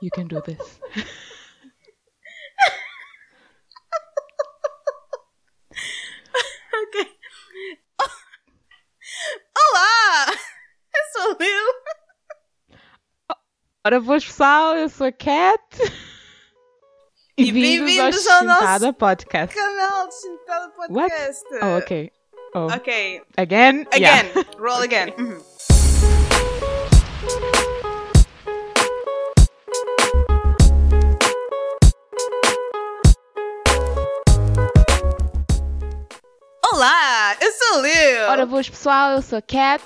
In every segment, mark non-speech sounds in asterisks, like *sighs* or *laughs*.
You can do this. *laughs* Ok. Olá! Eu sou a Lil. Ora, boas pessoal, eu sou a Cat. E, E bem-vindos ao ao nosso Podcast. Canal de Sentada Podcast. Oh, ok. Oh. Ok. Again? Again. Yeah. Roll again. Mhm. Olá! Eu sou a Lil. Ora, boas pessoal, eu sou a Cat.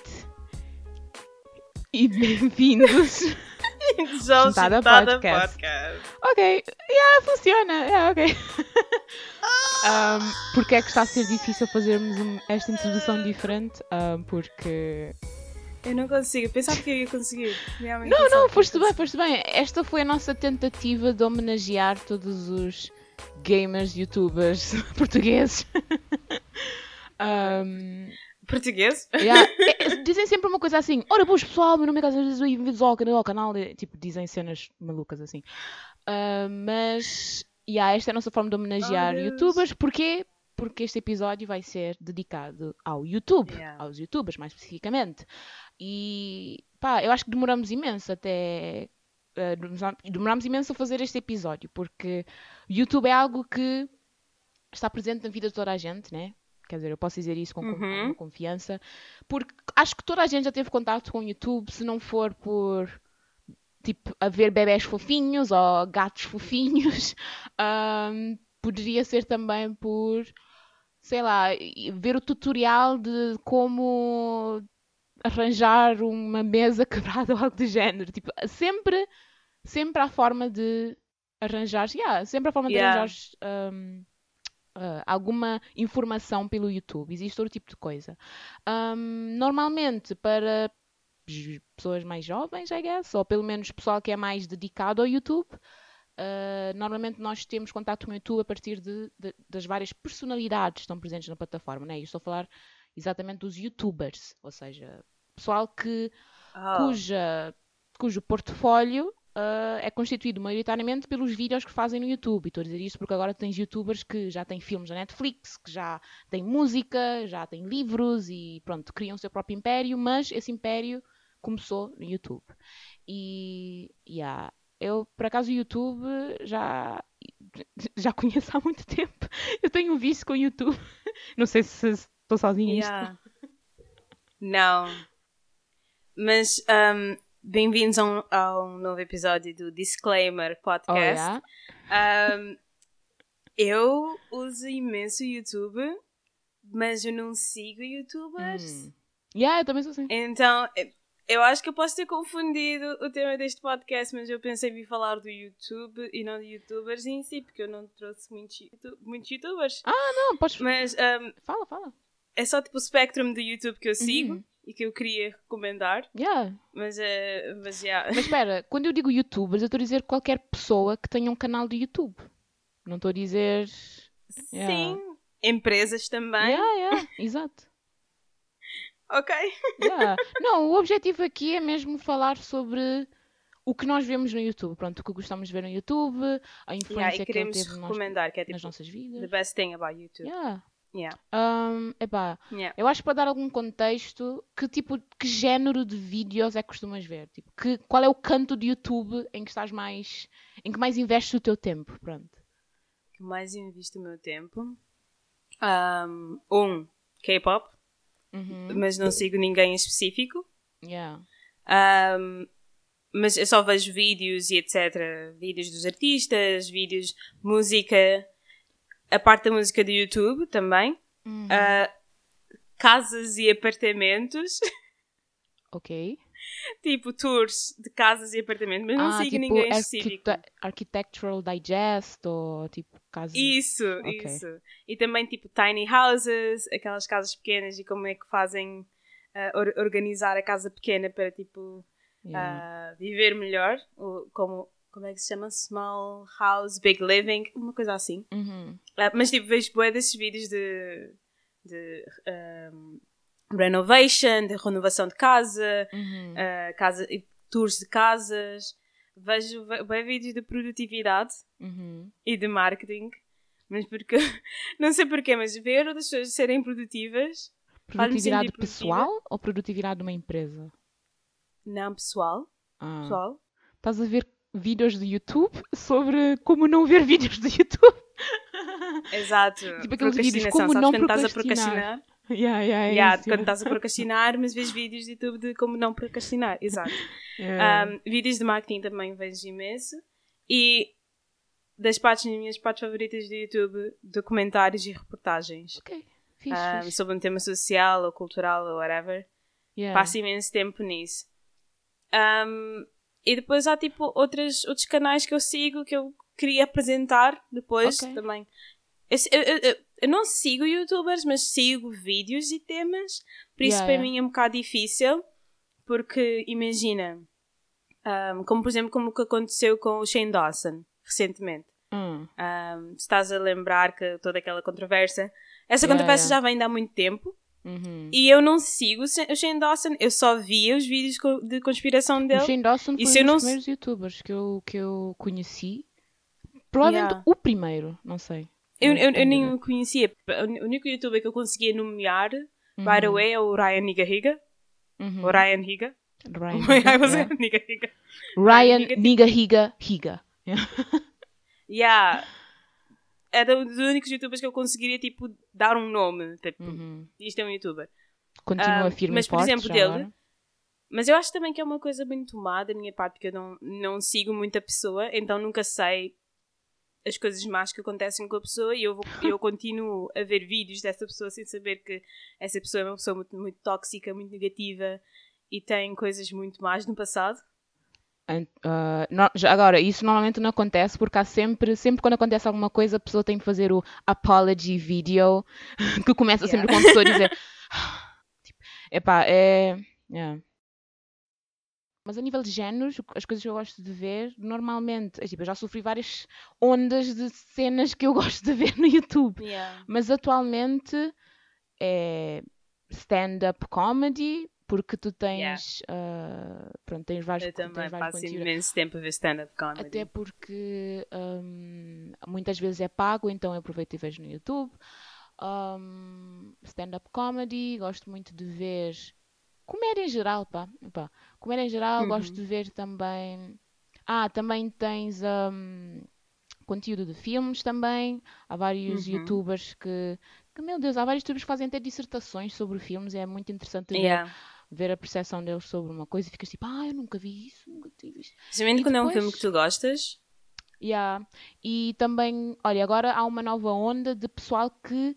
E bem-vindos. *laughs* Já Sentada Podcast. Podcast. ok, yeah, funciona. Yeah, ok. um, porque é que está a ser difícil fazermos um- esta introdução diferente? Um, porque Eu não consigo. Pensava que eu ia conseguir. Realmente Não, não, foste bem, foste bem. Esta foi a nossa tentativa de homenagear todos os gamers, youtubers *laughs* portugueses. Um, Português? yeah. *laughs* É, é, Dizem sempre uma coisa assim: Ora, boas pessoal, meu nome é Casa Jesus e bem-vindos ao canal, de-" Tipo, dizem cenas malucas assim. Ah, mas, yeah, esta é a nossa forma de homenagear Oh, youtubers. Porquê? Porque este episódio vai ser dedicado ao YouTube, Yeah. aos youtubers mais especificamente. E pá, eu acho que demoramos imenso até. eh, demoramos- imenso a fazer este episódio, porque o YouTube é algo que está presente na vida de toda a gente, né? Quer dizer, eu posso dizer isso com, com- com Uhum. alguma confiança, porque acho que toda a gente já teve contato com o YouTube, se não for por tipo a ver bebés fofinhos ou gatos fofinhos, *laughs* ahm, poderia ser também por sei lá, ver o tutorial de como arranjar uma mesa *laughs* quebrada ou algo do género. Tipo, sempre, sempre há forma de arranjar, yeah, sempre há forma de Yeah. arranjar um, uh, alguma informação pelo YouTube. Existe todo tipo de coisa. Um, normalmente, para pessoas mais jovens, I guess, ou pelo menos pessoal que é mais dedicado ao YouTube, uh, normalmente nós temos contato com o YouTube a partir de- de- das várias personalidades que estão presentes na plataforma, né? Eu estou a falar exatamente dos YouTubers, ou seja, pessoal que Oh. cuja, cujo portfólio ah, é constituído maioritariamente pelos vídeos que fazem no YouTube. E estou a dizer isto porque agora tens youtubers que já têm filmes na Netflix, que já têm música, já têm livros e pronto, criam o seu próprio império, mas esse império começou no YouTube. E yeah, eu, por acaso, o YouTube já, *laughs* já conheço há muito tempo. Eu tenho um vício com o YouTube. *laughs* Não sei se estou sozinha nisto. Yeah. Não. Mas um, bem-vindos a, um, a um novo episódio do Disclaimer Oh, Podcast. yeah? Um, eu uso imenso o YouTube, mas eu não sigo youtubers. Hum. Yeah, eu também sou assim. Então, eh, eu acho que eu posso ter confundido o tema deste podcast, mas eu pensei em falar do YouTube e não de youtubers em si, porque eu não trouxe muitos, muitos youtubers. Não, podes. Mas um, Fala, fala. é só tipo o spectrum do YouTube que eu sigo Uhum. E que eu queria recomendar. Yeah. Mas, é mas yeah. Mas espera, quando eu digo youtubers, eu estou a dizer qualquer pessoa que tenha um canal de YouTube. Não estou a dizer. Yeah. Sim, empresas também. Yeah, yeah, exato. *laughs* Ok. Yeah. Não, o objetivo aqui é mesmo falar sobre o que nós vemos no YouTube. Pronto, o que gostamos de ver no YouTube, a influência Yeah, que ele teve nós- que é nas tipo nossas the vidas. best thing about YouTube. Yeah. Yeah. Um, epá, Yeah. eu acho que para dar algum contexto, que tipo, que género de vídeos é que costumas ver? Tipo, que, qual é o canto de YouTube em que estás mais, em que mais investes o teu tempo? Pronto. que mais invisto o meu tempo. Um, um, K-pop, Uhum. mas não sigo ninguém em específico. Yeah. Um, mas eu só vejo vídeos e etc. Vídeos dos artistas, vídeos, música, a parte da música do YouTube também. Uhum. Uh, casas e apartamentos, *laughs* Ok. tipo tours de casas e apartamentos, mas não ah, sigo tipo ninguém específico. Architectural Digest ou tipo casa. Isso, Ok. isso. E também tipo tiny houses, aquelas casas pequenas e como é que fazem ah, or- organizar a casa pequena para tipo Yeah. ah, viver melhor, como como é que se chama? Small house, big living, uma coisa assim. Uhum. Ah, mas tipo vejo bué desses vídeos de, de ahm, renovation, de renovação de casa, Uhum. ah, casa, tours de casas. vejo ve- bem vídeos de produtividade Uhum. e de marketing, mas porque, *laughs* não sei porquê, mas ver outras pessoas serem produtivas, Produtividade pessoal ou produtividade de uma empresa? não pessoal, Ah. pessoal, Estás a ver vídeos do YouTube sobre como não ver *laughs* vídeos do YouTube? *laughs* exato, Tipo aqueles vídeos, como sabes não quando estás a procrastinar? procrastinar? *laughs* yeah, yeah, é Yeah, isso, quando estás a procrastinar, mas vês vídeos de YouTube de como não procrastinar, exato. Yeah. Um, vídeos de marketing também vejo imenso. E das partes, as minhas partes favoritas do YouTube, documentários e reportagens. ok, fixe, Um, fixe. sobre um tema social ou cultural ou whatever. Yeah. Passo imenso tempo nisso. Um, e depois há tipo outras, outros canais que eu sigo que eu queria apresentar depois Ok. também. Eu, eu- eu- eu- não sigo youtubers, mas sigo vídeos e temas. Por isso Yeah, para yeah. mim é um bocado difícil. Porque imagina, um, como por exemplo como o que aconteceu com o Shane Dawson recentemente. Hum, Um, estás a lembrar que toda aquela controvérsia. Essa Yeah, controvérsia já vem de há muito tempo. Uhum. E eu não sigo o Sha- o Shane Dawson, eu só via os vídeos de conspiração O dele. Shane Dawson foi E um se eu dos não- primeiros youtubers que eu, que eu conheci. Provavelmente Yeah. o primeiro, não sei. Eu, eu, eu nem o conhecia. O único youtuber que eu conseguia nomear, Uhum. by the way, é o Ryan Higa Higa. Uhum. O Ryan Higa. Ryan, I was yeah. Higa Higa. Ryan Higa- Niga Higa Higa. Yeah. Era um dos únicos youtubers que eu conseguiria, tipo, dar um nome. Tipo, Uhum. isto é um youtuber. Continua Ah, firme mas, por exemplo, dele, agora. Mas eu acho também que é uma coisa muito tomada da minha parte, porque eu não, não sigo muita pessoa, então nunca sei as coisas más que acontecem com a pessoa e eu, vou, *laughs* eu continuo a ver vídeos dessa pessoa sem saber que essa pessoa é uma pessoa muito, muito tóxica, muito negativa e tem coisas muito más no passado. No- já agora, isso normalmente não acontece porque há sempre, sempre quando acontece alguma coisa, a pessoa tem que fazer o apology video, *laughs* que começa sempre com a pessoa a dizer. *sighs* tipo, epá, é. yeah. Mas a nível de géneros, as coisas que eu gosto de ver, normalmente, é tipo, eu já sofri várias ondas de cenas que eu *laughs* gosto de ver no YouTube. Mas atualmente é stand-up comedy, porque tu tens, ah, pronto, tens vários, Eu também tens vários passo imenso tempo a ver stand-up comedy. Até porque hum, muitas vezes é pago, então eu aproveito e vejo no YouTube. Hum, Stand-up comedy, gosto muito de ver comédia em geral, pá. Pá, Comédia em geral, Uhum. gosto de ver também. Ah, também tens hum, conteúdo de filmes também. Há vários Uhum. youtubers que, que, meu Deus, há vários youtubers que fazem até dissertações sobre filmes. É muito interessante ver, Yeah. Ver a percepção deles sobre uma coisa e ficas tipo, ah, eu nunca vi isso, nunca tive isto. Principalmente quando é um depois- filme que tu gostas. Yeah. E também, olha, agora há uma nova onda de pessoal que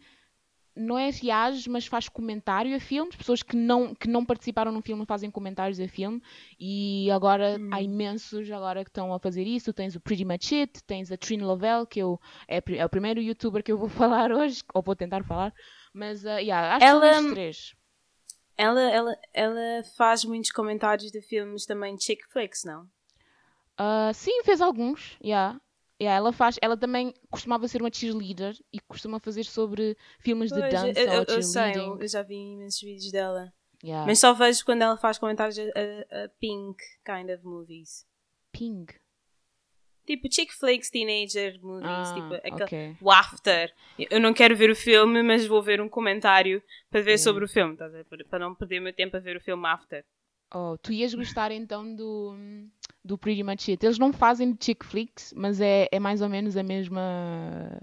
não é reage, mas faz comentário a filmes, pessoas que não, que não participaram num filme fazem comentários a filme e agora Hum. há imensos agora que estão a fazer isso. Tens o Pretty Much It, tens a Trin Lovell, que eu, é, é o primeiro youtuber que eu vou *laughs* falar hoje, ou vou tentar falar, mas uh, yeah, acho Ela- que são estes três. Ela, ela, ela faz muitos comentários de filmes também de chick flicks, não? Ah, sim, fez alguns, yeah. Yeah, ela faz, ela também costumava ser uma cheerleader e costuma fazer sobre filmes de Pois, dança eu, eu, ou eu sei, eu, eu já vi imensos vídeos dela. Yeah. Mas só vejo quando ela faz comentários a, a- a pink kind of movies. Ping. Tipo chick flicks, teenager movies, Ah, tipo aquele, ok. o after. Eu não quero ver o filme, mas vou ver um comentário para ver Yeah. sobre o filme, ver? para não perder meu tempo a ver o filme after. Oh, tu ias gostar então do, do Pretty Much It. Eles não fazem chick flicks, mas é, é mais ou menos a mesma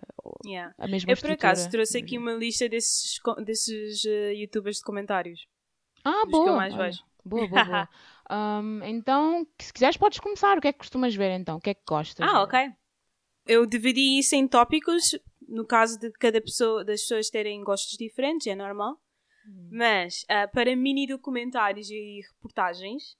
Yeah. a mesma Eu por acaso trouxe aqui uma lista desses, desses eh, youtubers de comentários. Ah, boa. vejo. Boa, boa, boa. *laughs* Ahm, então, se quiseres podes começar. O que é que costumas ver então? O que é que gostas? Ah, ok. Eu dividi isso em tópicos, no caso de cada pessoa, das pessoas terem gostos diferentes, é normal. Hum. Mas ah, para mini documentários e reportagens,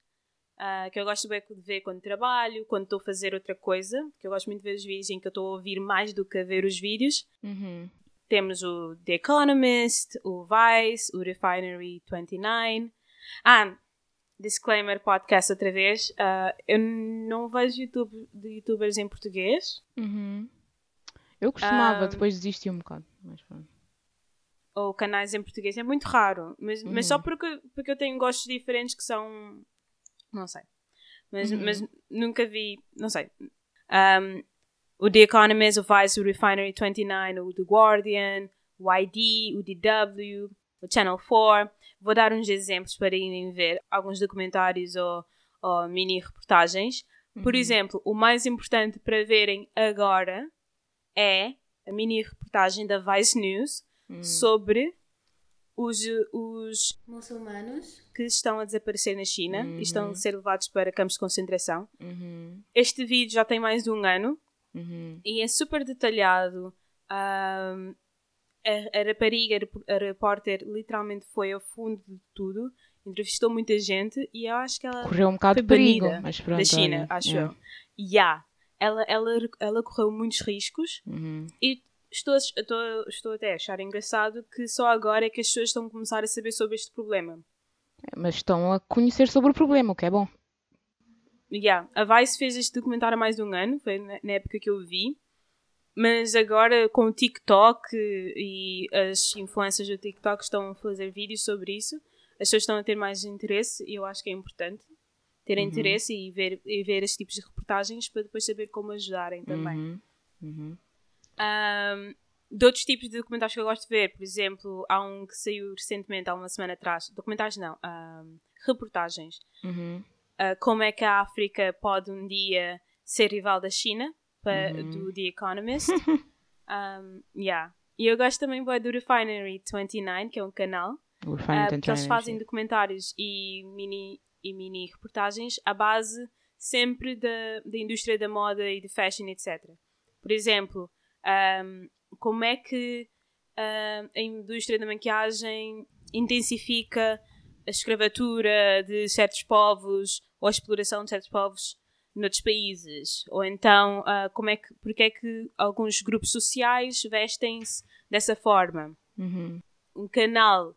ah, que eu gosto bem de ver quando trabalho, quando estou a fazer outra coisa, que eu gosto muito de ver os vídeos em que eu estou a ouvir mais do que a ver os vídeos. Uhum. Temos o The Economist, o Vice, o Refinery 29. Ah, disclaimer podcast outra vez. ah, eu não vejo YouTube, de youtubers em português. Uhum. Eu costumava, Ah, depois desisti um bocado. Mas pronto. ou canais em português. É muito raro. Mas, mas Uhum. só porque, porque eu tenho gostos diferentes que são. Não sei. mas, Uhum. mas nunca vi, não sei. Um, o The Economist, o Vice, o Refinery 29, o The Guardian, o ID, o DW, o Channel 4. Vou dar uns exemplos para irem ver alguns documentários ou, ou mini reportagens. Por Uhum. exemplo, o mais importante para verem agora é a mini reportagem da Vice News Hum. sobre os, os muçulmanos que estão a desaparecer na China Uhum. e estão a ser levados para campos de concentração. Uhum. Este vídeo já tem mais de um ano Uhum. e é super detalhado. Ahm, a, a rapariga, a repórter, literalmente foi ao fundo de tudo, entrevistou muita gente e eu acho que ela Correu um bocado de perigo, mas pronto. da China, olha, acho yeah. eu. Yeah. Ela, ela, ela correu muitos riscos Uhum. e estou, estou, estou até a achar engraçado que só agora é que as pessoas estão a começar a saber sobre este problema. Mas estão a conhecer sobre o problema, o que é bom. Yeah. A Vice fez este documentário há mais de um ano, foi na, época que eu vi. Mas agora com o TikTok e as influências do TikTok estão a fazer vídeos sobre isso, as pessoas estão a ter mais interesse e eu acho que é importante ter Uhum. interesse e ver, e ver estes tipos de reportagens para depois saber como ajudarem também. Uhum. Uhum. Um, de outros tipos de documentários que eu gosto de ver, por exemplo, há um que saiu recentemente, há uma semana atrás. Documentários não, um, reportagens. Uh, como é que a África pode um dia ser rival da China, Uhum. do The Economist. *laughs* um, yeah. E eu gosto também do Refinery 29, que é um canal, uh, porque eles fazem documentários e mini, e mini reportagens à base sempre da, da indústria da moda e de fashion, etc. Por exemplo, um, como é que um, a indústria da maquiagem intensifica a escravatura de certos povos ou a exploração de certos povos noutros países? Ou então, ah, como é que, porque é que alguns grupos sociais vestem-se dessa forma? Uhum. um canal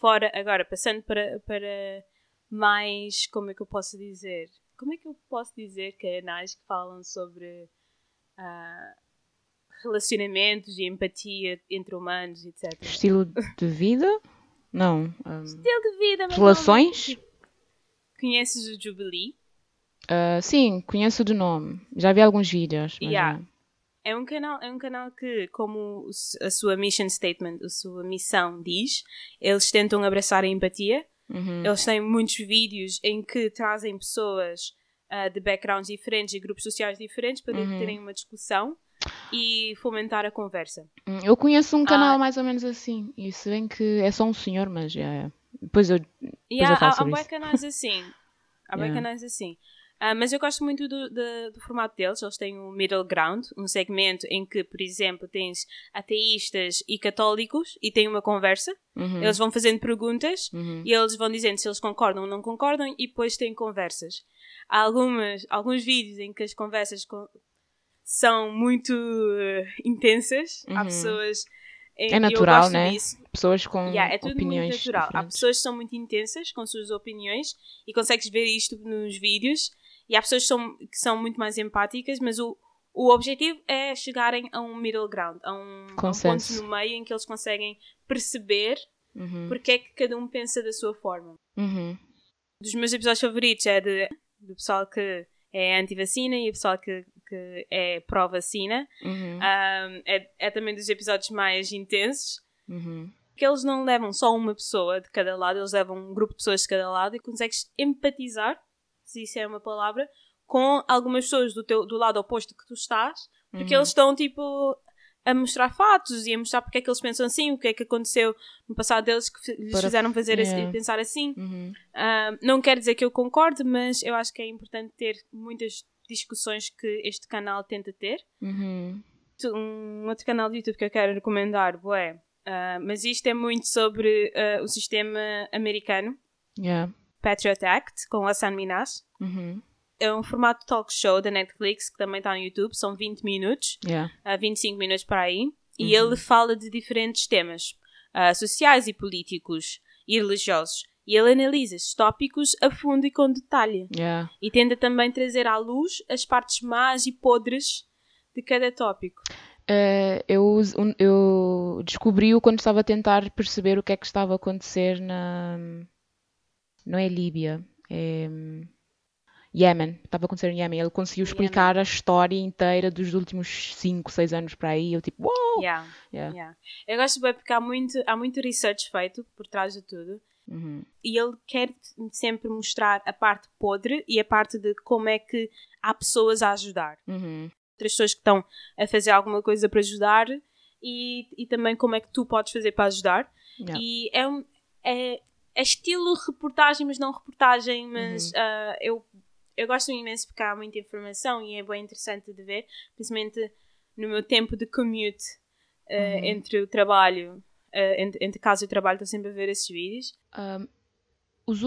fora, agora passando para, para mais, como é que eu posso dizer? Como é que eu posso dizer canais que falam sobre ah, relacionamentos e empatia entre humanos, etc. Estilo de vida? Não. um, Estilo de vida, mas relações? não- Conheces o Jubilee? Ah, sim, conheço de nome. Já vi alguns vídeos. Yeah. não. É um canal, é um canal que, como a sua mission statement, a sua missão diz, eles tentam abraçar a empatia. Uhum. Eles têm muitos vídeos em que trazem pessoas ah, de backgrounds diferentes e grupos sociais diferentes para Uhum. terem uma discussão e fomentar a conversa. Hum, Eu conheço um canal Ah. mais ou menos assim. E se bem que é só um senhor, mas é. Depois eu. E eu há, falo há, há sobre bué isso. canais assim. Há *laughs* Yeah. canais assim. Ah, mas eu gosto muito do, do, do formato deles. Eles têm um middle ground, um segmento em que, por exemplo, tens ateístas e católicos e têm uma conversa. Uhum. Eles vão fazendo perguntas Uhum. e eles vão dizendo se eles concordam ou não concordam e depois têm conversas. Há algumas, alguns vídeos em que as conversas co- são muito eh, intensas. Há Uhum. pessoas. eh, É natural, né? disso. Pessoas com Yeah, é tudo opiniões muito natural. Há diferentes. pessoas que são muito intensas com suas opiniões e consegues ver isto nos vídeos. E há pessoas que são, que são muito mais empáticas, mas o, o objetivo é chegarem a um middle ground, a um, a um ponto no meio em que eles conseguem perceber Uhum. porque é que cada um pensa da sua forma. Uhum. Dos meus episódios favoritos é de, do pessoal que é anti-vacina e o pessoal que, que é pró-vacina. Uhum. Um, é, é também dos episódios mais intensos. Uhum. que eles não levam só uma pessoa de cada lado, eles levam um grupo de pessoas de cada lado e consegues empatizar, se isso é uma palavra, com algumas pessoas do, teu, do lado oposto que tu estás, porque Uhum. eles estão tipo a mostrar fatos e a mostrar porque é que eles pensam assim, o que é que aconteceu no passado deles que lhes Para- fizeram fazer assim- Yeah. pensar assim. Uhum. Ah, não quer dizer que eu concorde, mas eu acho que é importante ter muitas discussões que este canal tenta ter Uhum. um outro canal de YouTube que eu quero recomendar, bué, ah, mas isto é muito sobre ah, o sistema americano, Yeah. Patriot Act, com Hassan Minaj. Uhum. É um formato de talk show da Netflix que também está no YouTube, são 20 minutos, Yeah. a 25 minutos para aí, e Uhum. ele fala de diferentes temas ah, sociais e políticos e religiosos. E ele analisa estes tópicos a fundo e com detalhe. Yeah. E tenta também trazer à luz as partes más e podres de cada tópico. Eh, eu, eu descobri-o quando estava a tentar perceber o que é que estava a acontecer na. Não é Líbia. É... Yemen, estava a acontecer em Yemen. Ele conseguiu explicar a história inteira dos últimos 5, 6 anos para aí. Eu tipo, uou! Yeah. Yeah. Yeah. Eu gosto bem porque há muito, há muito research feito por trás de tudo. Uhum. E ele quer sempre mostrar a parte podre e a parte de como é que há pessoas a ajudar. Uhum. Outras pessoas que estão a fazer alguma coisa para ajudar e, e também como é que tu podes fazer para ajudar. Yeah. E é, um, é, é estilo reportagem, mas não reportagem, mas Uhum. ah, eu, eu gosto imenso porque há muita informação e é bem interessante de ver, principalmente no meu tempo de commute ah, Uhum. entre o trabalho, ah, entre, entre casa e trabalho, estou sempre a ver esses vídeos Um,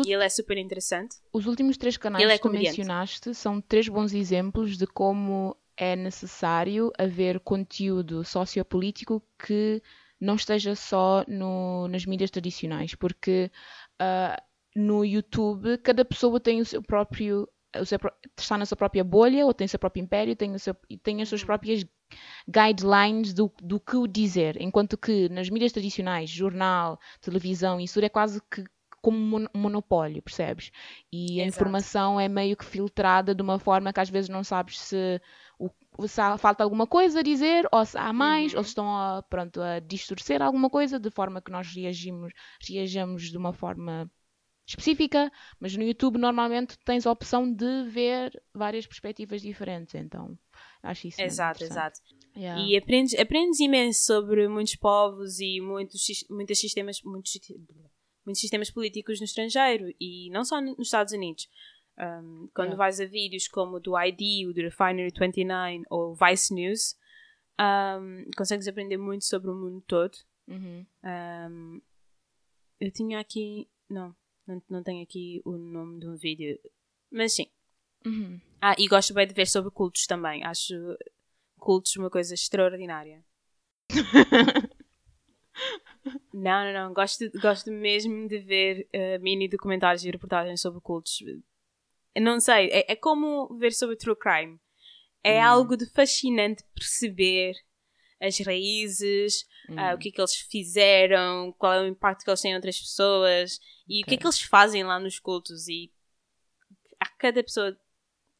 e ele é super interessante. os últimos três canais Ele é que tu mencionaste são três bons exemplos de como é necessário haver conteúdo sociopolítico que não esteja só no- nas mídias tradicionais, porque ah, no YouTube cada pessoa tem o seu próprio o seu está na sua própria bolha ou tem o seu próprio império tem, o seu, e tem as suas próprias guidelines do, do que o dizer, enquanto que nas mídias tradicionais, jornal, televisão, isso é quase que como um mon- monopólio, percebes? E a Exato. informação é meio que filtrada de uma forma que às vezes não sabes se, o, se há- falta alguma coisa a dizer ou se há mais, Uhum. ou se estão a, pronto, a distorcer alguma coisa de forma que nós reagimos, reajamos de uma forma específica, mas no YouTube normalmente tens a opção de ver várias perspectivas diferentes, então acho isso Exato, exato. Yeah. E aprendes, aprendes imenso sobre muitos povos e muitos, muitos sistemas, muitos, muitos sistemas políticos no estrangeiro e não só no- nos Estados Unidos. Um, quando Yeah. vais a vídeos como o do ID, o do Refinery 29 ou Vice News, um, consegues aprender muito sobre o mundo todo. Uhum. Um, eu tinha aqui. Não, não, não tenho aqui o nome de um vídeo. Mas sim. Uhum. Ah, e gosto bem de ver sobre cultos também. Acho cultos uma coisa extraordinária. *laughs* não, não, não. Gosto, gosto mesmo de ver eh, mini documentários e reportagens sobre cultos. Não sei, é, é como ver sobre true crime. É Hum. algo de fascinante perceber as raízes, ah, Hum. o que é que eles fizeram, qual é o impacto que eles têm em outras pessoas e o que é que eles fazem lá nos cultos. E a cada pessoa,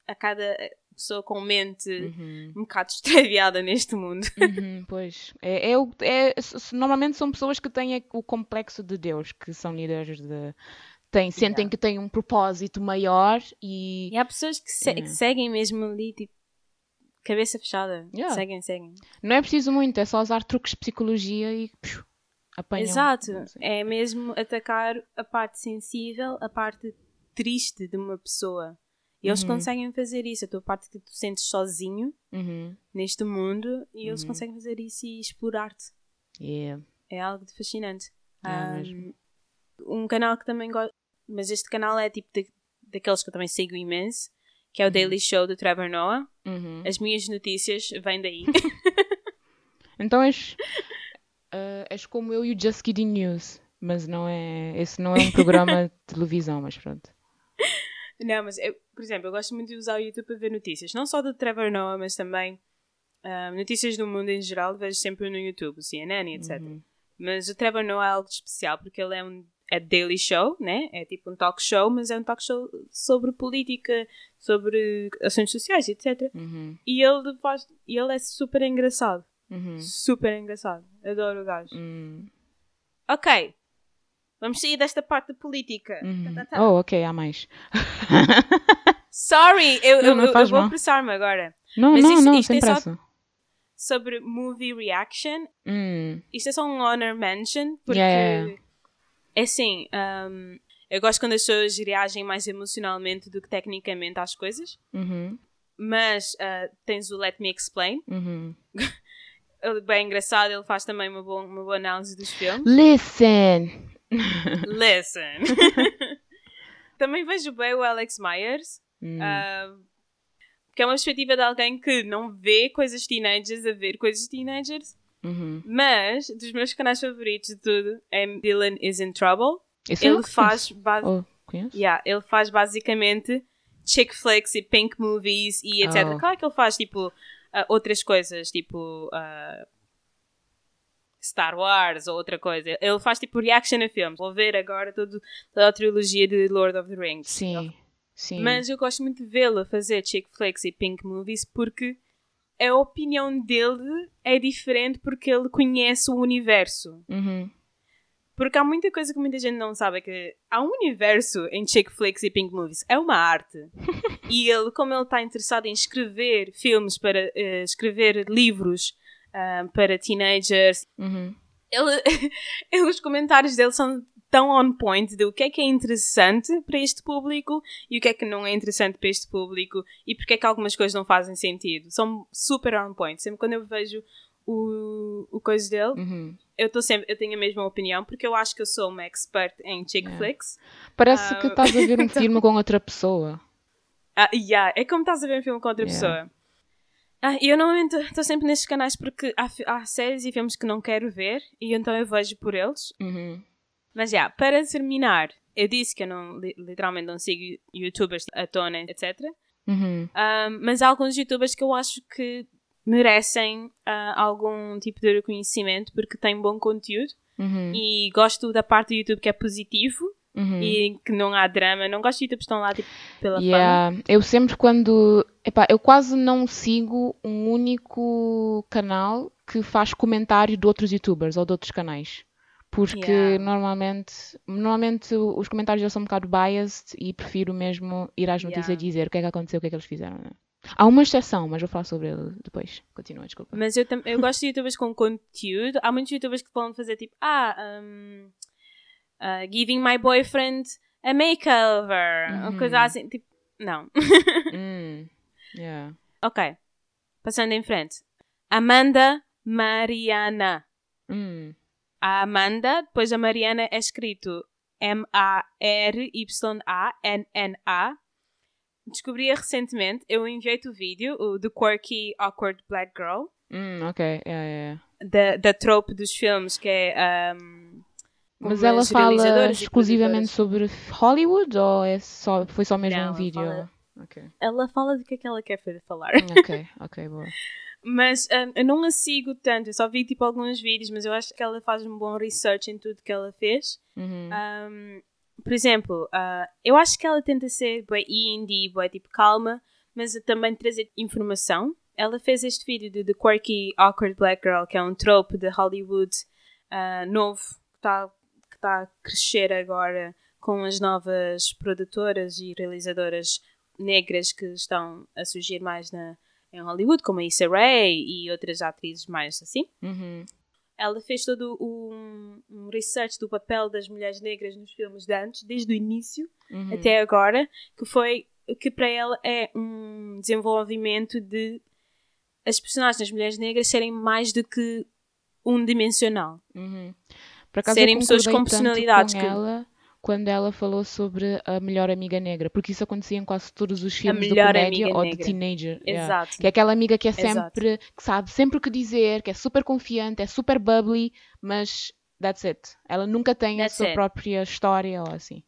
a cada pessoa com mente Uhum. um bocado extraviada neste mundo. *laughs* Uhum, pois. É, é o- é- normalmente são pessoas que têm o complexo de Deus, que são líderes de. Têm, sentem Yeah. que têm um propósito maior e. E há pessoas que, se- Yeah. que seguem mesmo ali, tipo, cabeça fechada. Yeah. Seguem, seguem. Não é preciso muito, é só usar truques de psicologia e. psiu, apanham. Exato. É mesmo atacar a parte sensível, a parte triste de uma pessoa. E eles Uhum. conseguem fazer isso. A tua parte que tu sentes sozinho Uhum. neste mundo e eles Uhum. conseguem fazer isso e explorar-te. Yeah. É algo de fascinante. É mesmo. um canal que também gosto, mas este canal é tipo de- daqueles que eu também sigo imenso, que é o Daily Show do Trevor Noah. Uhum. As minhas notícias vêm daí. *laughs* Então és, ah, és como eu e o Just Kidding News. Mas não é. Esse não é um programa *laughs* de televisão, mas pronto. Não, mas eu, por exemplo, eu gosto muito de usar o YouTube para ver notícias, não só do Trevor Noah, mas também ahm, notícias do mundo em geral, vejo sempre no YouTube, o CNN etc. Uhum. Mas o Trevor Noah é algo especial porque ele é um é daily show, né? É tipo um talk show, mas é um talk show sobre política, sobre assuntos sociais, etc. Uhum. E ele faz, e ele é super engraçado, Uhum. super engraçado. Adoro o gajo. Hum. Ok, vamos sair desta parte da política. Uhum. Tá, tá, tá. Oh, ok, há mais. *laughs* Sorry, eu, Não, eu, não eu- vou apressar-me agora. Não, Mas não, isto- não, isto sem é pressa. Sobre movie reaction, Hum. isto é só um honor mention, porque Yeah. É assim, um, eu gosto quando as pessoas reagem mais emocionalmente do que tecnicamente às coisas, Uhum. mas uh, tens o Let Me Explain, Uhum. *laughs* é bem engraçado, ele faz também uma boa, uma boa análise dos filmes. Listen! Listen! *laughs* também vejo bem o Alex Myers, Hum. uh, que é uma perspectiva de alguém que não vê coisas teenagers a ver coisas teenagers, Uhum. mas dos meus canais favoritos de tudo é Dylan is in Trouble. Esse Ele faz, ba-. Oh, yeah, ele faz basicamente chick flicks e pink movies e etc. Oh. Claro que ele faz tipo ah, outras coisas, tipo ah, Star Wars ou outra coisa. Ele faz tipo reaction a filmes. Vou ver agora todo, toda a trilogia de Lord of the Rings. Sim. Sim. Mas eu gosto muito de vê-lo fazer chick flicks e pink movies porque a opinião dele é diferente porque ele conhece o universo. Uhum. Porque há muita coisa que muita gente não sabe, é que há um universo em chick flicks e pink movies. É uma arte. *laughs* e ele, como ele está interessado em escrever filmes, para eh, escrever livros ah, para teenagers, Uhum. ele- *laughs* os comentários dele são tão on point de o que é que é interessante para este público e o que é que não é interessante para este público e porque é que algumas coisas não fazem sentido. São super on point. Sempre quando eu vejo o, o coisa dele, Uhum. eu, tô sempre, eu tenho a mesma opinião porque eu acho que eu sou uma expert em chick Yeah. flicks. Parece Ah, que estás a ver um *laughs* filme com outra pessoa. Ah, yeah, é como estás a ver um filme com outra Yeah. pessoa. Ah, eu normalmente estou sempre nestes canais porque há, há séries e filmes que não quero ver e então eu vejo por eles. Uhum. Mas já, para terminar, eu disse que eu não, li- literalmente não sigo youtubers à tona, etc. Uhum. Ah, mas há alguns youtubers que eu acho que merecem ah, algum tipo de reconhecimento porque têm bom conteúdo Uhum. e gosto da parte do YouTube que é positivo Uhum. e que não há drama. Não gosto de youtubers que estão lá tipo, pela fama. Yeah. Eu sempre quando. Epá, eu quase não sigo um único canal que faz comentário de outros youtubers ou de outros canais. Porque Yeah. normalmente, normalmente os comentários são um bocado biased e prefiro mesmo ir às notícias Yeah. e dizer o que é que aconteceu, o que é que eles fizeram. né? Há uma exceção, mas vou falar sobre ele depois. Continua, desculpa. Mas eu, eu gosto de youtubers com conteúdo. Há muitos youtubers que vão fazer tipo, ah, um, uh, giving my boyfriend a makeover. Uma Uhum. coisa assim, tipo, não. *laughs* Hum, yeah. ok. Passando em frente. Amanda Mariana. Hum, A Amanda, depois a Mariana é escrito M-A-R-Y-A-N-N-A. Descobri recentemente, eu enviei-te o vídeo, o The Quirky Awkward Black Girl. hum, ok, yeah, yeah. da, da trope dos filmes, que é. um, Mas ela fala realizadoras e exclusivamente sobre Hollywood ou é só, foi só mesmo Não, um ela vídeo? fala- Ok, Ela fala do que é que ela quer fa- falar. ok, ok, boa. *laughs* Mas um, eu não a sigo tanto, eu só vi tipo alguns vídeos, mas eu acho que ela faz um bom research em tudo que ela fez. Uhum. Um, por exemplo, ah, eu acho que ela tenta ser bem indie, bem tipo calma, mas também trazer informação. Ela fez este vídeo de The Quirky Awkward Black Girl, que é um trope de Hollywood ah, novo, que está que tá a crescer agora com as novas produtoras e realizadoras negras que estão a surgir mais na, em Hollywood, como a Issa Rae e outras atrizes mais assim Uhum. ela fez todo um, um research do papel das mulheres negras nos filmes de antes, desde o início Uhum. até agora, que foi que para ela é um desenvolvimento de as personagens das mulheres negras serem mais do que unidimensional. Uhum. Serem pessoas com personalidades com que- ela quando ela falou sobre a melhor amiga negra, porque isso acontecia em quase todos os filmes de comédia ou de negra. teenager. yeah. Exato. Que é aquela amiga que é Exato. sempre, que sabe sempre o que dizer, que é super confiante, é super bubbly, mas that's it. Ela nunca tem That's a sua it. própria história ou assim.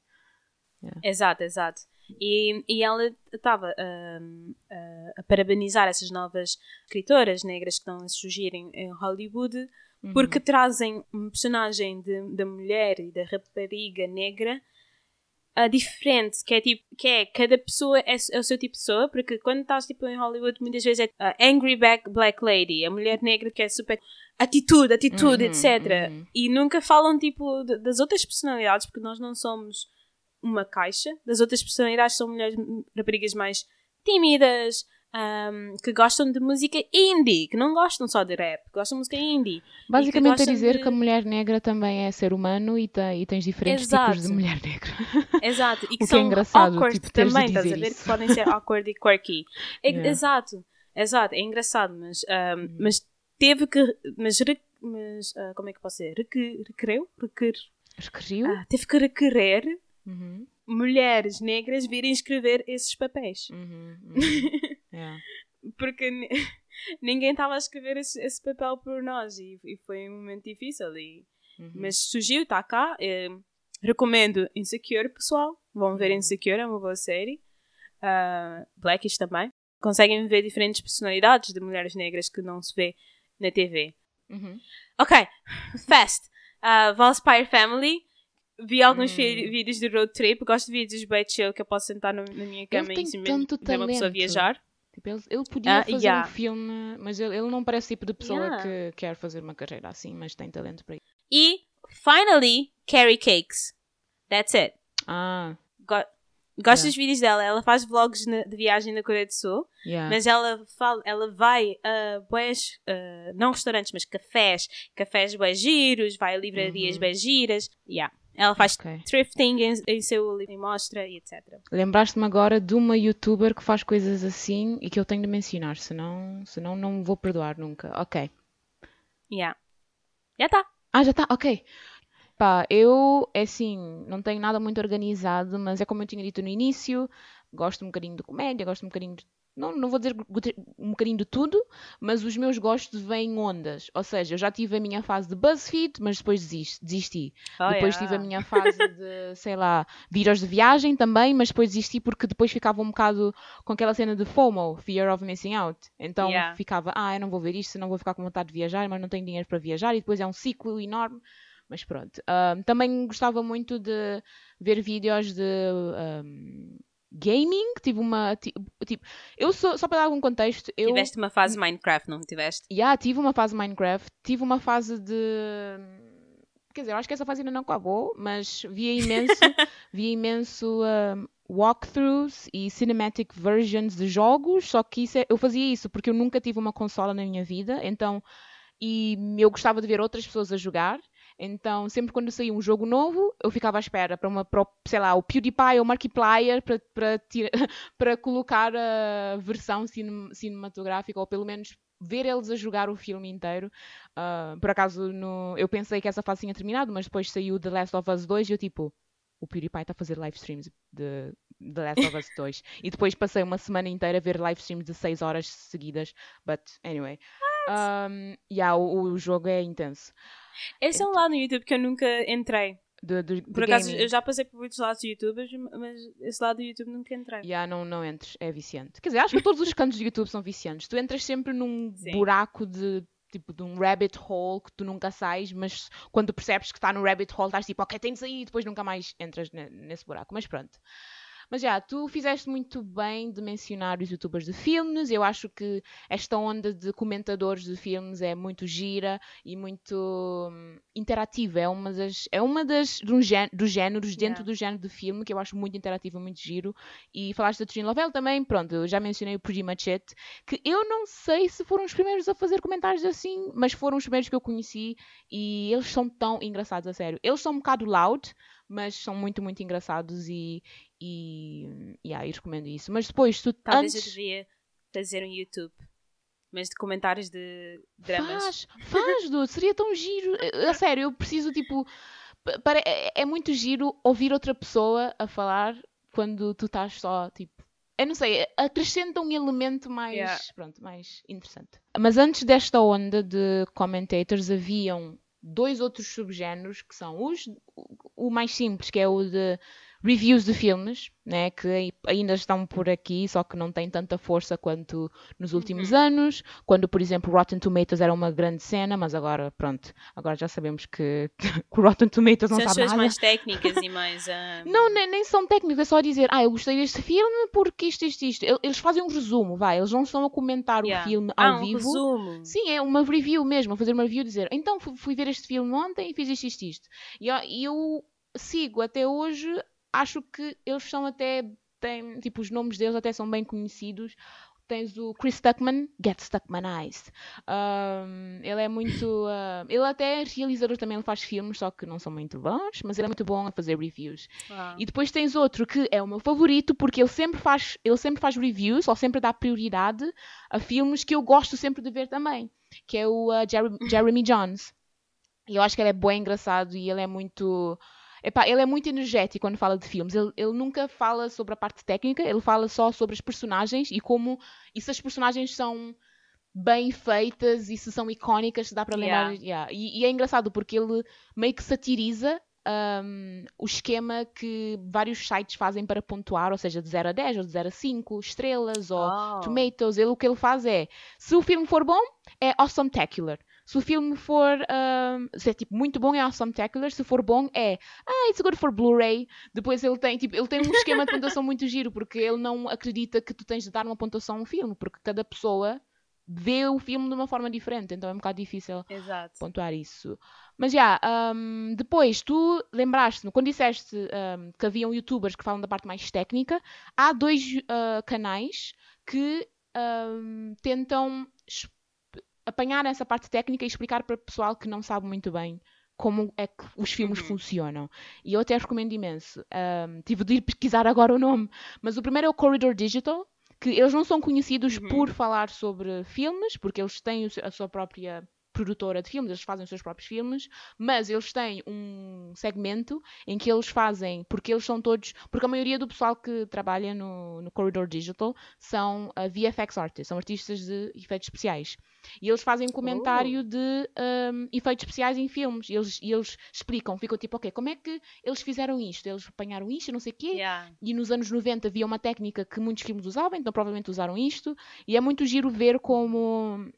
Exato, exato. E, e ela estava hum, a, a parabenizar essas novas escritoras negras que estão a surgir em, em Hollywood Uhum. porque trazem um personagem de- da mulher e da rapariga negra ah, diferente, que é tipo, que é, cada pessoa é, é o seu tipo de pessoa, porque quando estás tipo em Hollywood muitas vezes é ah, angry black, black lady, a mulher negra que é super atitude, atitude, Uhum, etc. uhum. E nunca falam tipo de- das outras personalidades, porque nós não somos uma caixa, das outras personalidades são mulheres raparigas mais tímidas, ahm, que gostam de música indie, que não gostam só de rap, gostam de música indie. Basicamente a dizer de- que a mulher negra também é ser humano e, tem, e tens diferentes Exato. tipos de mulher negra. *laughs* Exato, e que O que é são engraçado, awkward tipo, também, estás a ver? isso. Que podem ser awkward e quirky. *laughs* É- Yeah. Exato, exato, é engraçado, mas, ahm, Uhum. mas teve que. Mas, mas ah, como é que posso dizer? Reque, requereu? Requer, Escreveu? ah, teve que requerer Uhum, mulheres negras virem escrever esses papéis. uhum, uhum. *laughs* Yeah. Porque ni- *laughs* ninguém estava a escrever esse, esse papel por nós e, e foi um momento difícil. E, Uhum. Mas surgiu, está cá. eh, recomendo Insecure, pessoal. Vão ver Uhum. Insecure, é uma boa série. Ah, Blackish também. Conseguem ver diferentes personalidades de mulheres negras que não se vê na TV. Uhum. Ok, Fast. Uh, Valspire Family. Vi alguns Hum. vídeos de road trip, gosto de vídeos bem chill que eu posso sentar no- na minha cama e ver uma pessoa viajar. Tipo, ele, ele podia Ah, fazer yeah. um filme, mas ele, ele não parece o tipo de pessoa Yeah. que quer fazer uma carreira assim, mas tem talento para isso. E, finally, Carrie Cakes. That's it. Ah, Go gosto Yeah. dos vídeos dela. Ela faz vlogs na- de viagem na Coreia do Sul. yeah. Mas ela fala, ela vai a bués, uh, não restaurantes, mas cafés, cafés bués giros, vai a livrarias Uhum. giras. Yeah. Ela faz Ok. thrifting em, em seu livro e mostra e etc. Lembraste-me agora de uma youtuber que faz coisas assim e que eu tenho de mencionar, senão, senão não vou perdoar nunca. Ok. Yeah. Já tá. Ah, já está, ok. Pá, eu, é assim, não tenho nada muito organizado, mas é como eu tinha dito no início, gosto um bocadinho de comédia, gosto um bocadinho de... Não, não vou dizer um bocadinho de tudo, mas os meus gostos vêm em ondas. Ou seja, eu já tive a minha fase de BuzzFeed, mas depois desisti. desisti. Oh, depois yeah. tive a minha fase de, *laughs* sei lá, vídeos de viagem também, mas depois desisti porque depois ficava um bocado com aquela cena de FOMO, Fear of Missing Out. Então Yeah. ficava, ah, eu não vou ver isto, senão vou ficar com vontade de viajar, mas não tenho dinheiro para viajar, e depois é um ciclo enorme. Mas pronto. Ahm, também gostava muito de ver vídeos de ahm, gaming. Tive uma. ti- Tipo, eu sou, só para dar algum contexto, eu. Tiveste uma fase Minecraft, não tiveste? Yeah, tive uma fase Minecraft, tive uma fase de. Quer dizer, eu acho que essa fase ainda não acabou, mas via *laughs* imenso, via imenso um, walkthroughs e cinematic versions de jogos, só que isso é- eu fazia isso porque eu nunca tive uma consola na minha vida, então. E eu gostava de ver outras pessoas a jogar. Então, sempre quando saía um jogo novo, eu ficava à espera para uma, para, sei lá, o PewDiePie ou o Markiplier para, para, tira- *laughs* para colocar a versão cine- cinematográfica, ou pelo menos ver eles a jogar o filme inteiro. Ah, por acaso, no- eu pensei que essa fase tinha terminado, mas depois saiu The Last of Us 2 e eu tipo, o PewDiePie está a fazer live streams de The Last of Us *laughs* 2. E depois passei uma semana inteira a ver live streams de 6 horas seguidas. But, anyway. Um, yeah, o, o jogo é intenso. Esse é um lado no YouTube que eu nunca entrei. De, de Por acaso, gaming. eu já passei por muitos lados de YouTubers, mas esse lado do YouTube nunca entrei. Yeah, não, não entres, é viciante. Quer dizer, acho que todos os cantos do YouTube são viciantes. Tu entras sempre num Sim. buraco de tipo de um rabbit hole que tu nunca sais, mas quando percebes que está no rabbit hole, estás tipo, ok, tem de sair e depois nunca mais entras ne- nesse buraco. Mas pronto. Mas já, tu fizeste muito bem de mencionar os youtubers de filmes. Eu acho que esta onda de comentadores de filmes é muito gira e muito hum, interativa. É uma das, é uma das um gé- dos géneros dentro Yeah. do género de filme que eu acho muito interativo, muito giro. E falaste da Trina Lavelle também, pronto, eu já mencionei o Pretty Much It, que eu não sei se foram os primeiros a fazer comentários assim, mas foram os primeiros que eu conheci e eles são tão engraçados, a sério. Eles são um bocado loud, mas são muito, muito engraçados e, e yeah, eu recomendo isso. Mas depois, tu Talvez antes... eu devia fazer um YouTube, mas de comentários de dramas. Faz, faz, dude, seria tão giro. A sério, eu preciso, tipo. pa- pare- É, é muito giro ouvir outra pessoa a falar quando tu estás só, tipo. Eu não sei, acrescenta um elemento mais, Yeah. pronto, mais interessante. Mas antes desta onda de commentators, haviam dois outros subgéneros que são os, o mais simples, que é o de reviews de filmes, né, que ai- ainda estão por aqui, só que não têm tanta força quanto nos últimos anos, quando, por exemplo, Rotten Tomatoes era uma grande cena, mas agora, pronto, agora já sabemos que, *laughs* que o Rotten Tomatoes não São sabe nada. mais técnicas e mais. *laughs* ah, Não, nem, nem são técnicos, é só dizer, ah, eu gostei deste filme porque isto, isto, isto. El- Eles fazem um resumo, vai, eles não estão a comentar yeah. o filme ah, ao um vivo. resumo. Sim, é uma review mesmo, a fazer uma review dizer, então fu- fui ver este filme ontem e fiz isto, isto, isto. E eu sigo até hoje, acho que eles são até, têm, tipo, os nomes deles até são bem conhecidos. Tens o Chris Stuckman, Get Stuckmanized. Um, ele é muito. uh, ele até é realizador também, ele faz filmes, só que não são muito bons, mas ele é muito bom a fazer reviews. Ah. E depois tens outro que é o meu favorito porque ele sempre faz, ele sempre faz reviews, ou sempre dá prioridade a filmes que eu gosto sempre de ver também, que é o uh, Jeremy, Jeremy Jones. E eu acho que ele é bem engraçado e ele é muito. Epá, ele é muito energético quando fala de filmes. Ele, ele nunca fala sobre a parte técnica, ele fala só sobre as personagens e como. E se as personagens são bem feitas e se são icónicas, se dá para lembrar. Yeah. Yeah. E, e é engraçado porque ele meio que satiriza um, o esquema que vários sites fazem para pontuar, ou seja, de 0 a 10 ou de 0 a 5 estrelas ou Oh. tomatoes. Ele, o que ele faz é, se o filme for bom, é awesome-tacular. Se o filme for, um, se é tipo muito bom é awesome spectacular, se for bom é, ah, it's good for Blu-ray. Depois ele tem, tipo, ele tem um esquema de pontuação muito giro, porque ele não acredita que tu tens de dar uma pontuação a um filme, porque cada pessoa vê o filme de uma forma diferente, então é um bocado difícil Exato. pontuar isso. Mas já, um, depois tu lembraste, quando disseste um, que haviam youtubers que falam da parte mais técnica, há dois uh, canais que um, tentam apanhar essa parte técnica e explicar para o pessoal que não sabe muito bem como é que os filmes uhum. funcionam. E eu até recomendo imenso. Um, tive de ir pesquisar agora o nome, mas o primeiro é o Corridor Digital, que eles não são conhecidos uhum. por falar sobre filmes, porque eles têm a sua própria produtora de filmes, eles fazem os seus próprios filmes, mas eles têm um segmento em que eles fazem, porque eles são todos, porque a maioria do pessoal que trabalha no, no Corridor Digital são uh, VFX artists, são artistas de efeitos especiais. E eles fazem um comentário oh. de um, efeitos especiais em filmes. E eles, e eles explicam, ficam tipo, ok, como é que eles fizeram isto? Eles apanharam isto, não sei o quê. Yeah. E nos anos 90 havia uma técnica que muitos filmes usavam, então provavelmente usaram isto. E é muito giro ver como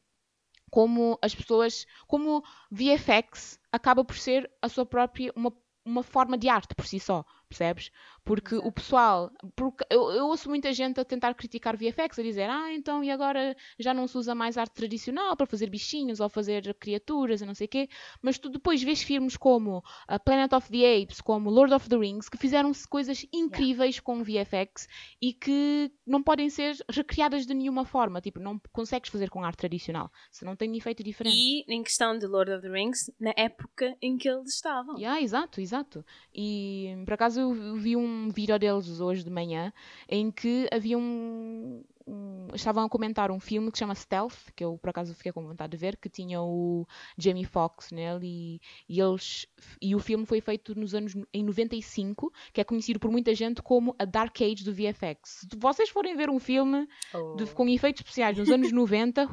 como as pessoas, como VFX acaba por ser a sua própria uma, uma forma de arte por si só percebes? Porque Exato. o pessoal, porque eu, eu, ouço muita gente a tentar criticar VFX, a dizer, ah, então e agora já não se usa mais arte tradicional para fazer bichinhos ou fazer criaturas e não sei o quê, mas tu depois vês filmes como a Planet of the Apes, como Lord of the Rings, que fizeram coisas incríveis yeah. com VFX e que não podem ser recriadas de nenhuma forma, tipo, não consegues fazer com arte tradicional, se não tem efeito diferente. E em questão de Lord of the Rings, na época em que eles estavam. Yeah, exato, exato. E por acaso eu vi um vídeo deles hoje de manhã em que havia um, um, estavam a comentar um filme que se chama Stealth, que eu por acaso fiquei com vontade de ver, que tinha o Jamie Foxx nele e, e, eles, e o filme foi feito nos anos em 95, que é conhecido por muita gente como a Dark Age do VFX. Se vocês forem ver um filme oh. de, com efeitos especiais nos anos 90, uh,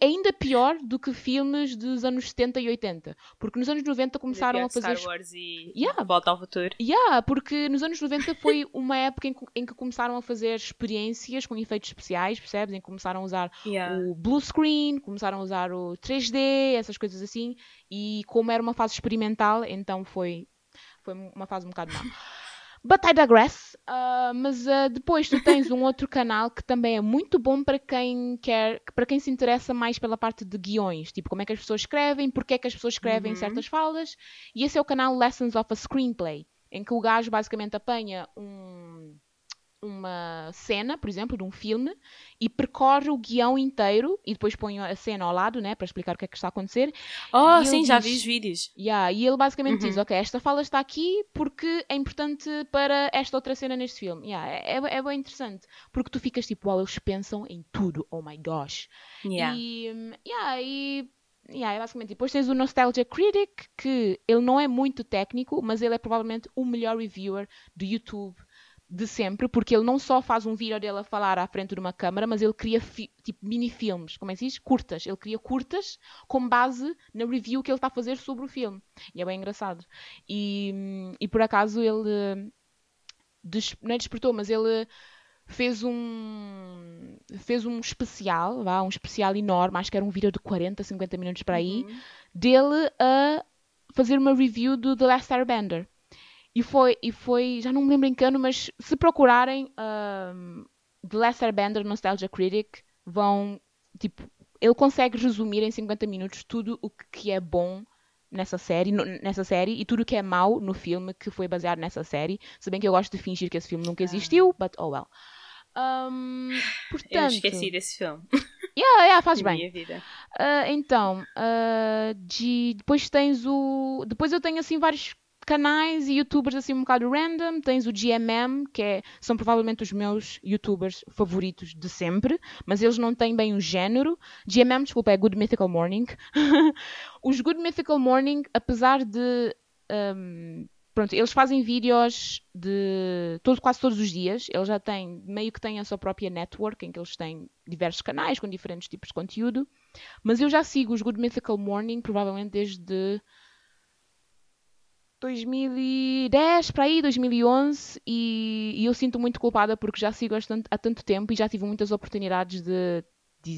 ainda pior do que filmes dos anos 70 e 80, porque nos anos 90 começaram a fazer Star Wars e yeah. Volta ao Futuro. Yeah, porque nos anos 90 foi uma época em que, em que começaram a fazer experiências com efeitos especiais, percebes? Em que começaram a usar yeah. o blue screen, começaram a usar o 3D, essas coisas assim. E como era uma fase experimental, então foi, foi uma fase um bocado má. *laughs* But I digress. Uh, mas uh, depois tu tens um outro canal que também é muito bom para quem quer, para quem se interessa mais pela parte de guiões, tipo como é que as pessoas escrevem, porque é que as pessoas escrevem uhum. certas falas. E esse é o canal Lessons of a Screenplay, em que o gajo basicamente apanha um uma cena, por exemplo, de um filme e percorre o guião inteiro e depois põe a cena ao lado, né, para explicar o que é que está a acontecer. Oh, sim, diz, já vi os vídeos. Yeah, e ele basicamente uhum. diz, ok, esta fala está aqui porque é importante para esta outra cena neste filme. Yeah, é, é, é bem interessante, porque tu ficas tipo, uau, eles pensam em tudo, oh my gosh. Yeah. E, yeah, e Yeah, é basicamente. Depois tens o Nostalgia Critic, que ele não é muito técnico, mas ele é provavelmente o melhor reviewer do YouTube de sempre, porque ele não só faz um vídeo dele a falar à frente de uma câmara, mas ele cria tipo mini-filmes, como é que se diz? Curtas. Ele cria curtas com base na review que ele está a fazer sobre o filme. E é bem engraçado. E, e por acaso ele des, não é despertou, mas ele fez um fez um especial, vá, um especial enorme, acho que era um vídeo de 40, 50 minutos para aí, uhum. dele a fazer uma review do The Last Airbender. E foi, e foi, já não me lembro em que ano, mas se procurarem um, The Last Airbender Nostalgia Critic, vão, tipo, ele consegue resumir em 50 minutos tudo o que é bom nessa série, nessa série e tudo o que é mau no filme que foi baseado nessa série. Se bem que eu gosto de fingir que esse filme nunca existiu, ah. but oh well. Um, *laughs* portanto, eu esqueci desse filme. *laughs* Yeah, yeah, faz bem. Minha vida. Uh, então, uh, de, depois tens o. Depois eu tenho assim vários canais e youtubers assim um bocado random. Tens o GMM, que é, são provavelmente os meus youtubers favoritos de sempre, mas eles não têm bem o género. GMM, desculpa, é Good Mythical Morning. *laughs* os Good Mythical Morning, apesar de. Um, pronto, eles fazem vídeos de todo, quase todos os dias. Eles já têm, meio que têm a sua própria network, em que eles têm diversos canais com diferentes tipos de conteúdo. Mas eu já sigo os Good Mythical Morning, provavelmente desde 2010 para aí, 2011, e, e, eu sinto muito culpada porque já sigo há tanto, há tanto tempo e já tive muitas oportunidades de, de,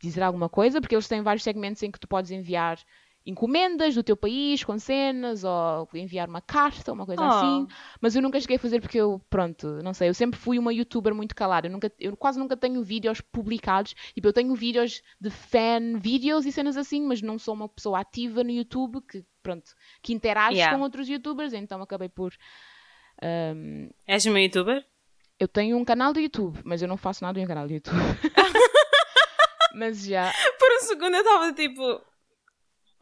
dizer alguma coisa, porque eles têm vários segmentos em que tu podes enviar encomendas do teu país com cenas ou enviar uma carta, uma coisa oh. assim. Mas eu nunca cheguei a fazer porque eu, pronto, não sei, eu sempre fui uma youtuber muito calada. Eu, nunca, eu quase nunca tenho vídeos publicados. Tipo, eu tenho vídeos de fan vídeos e cenas assim, mas não sou uma pessoa ativa no YouTube que, pronto, que interage yeah. com outros youtubers, então acabei por. Um... És uma youtuber? Eu tenho um canal do YouTube, mas eu não faço nada em um canal do YouTube. *laughs* *laughs* mas já. Por um segundo eu estava tipo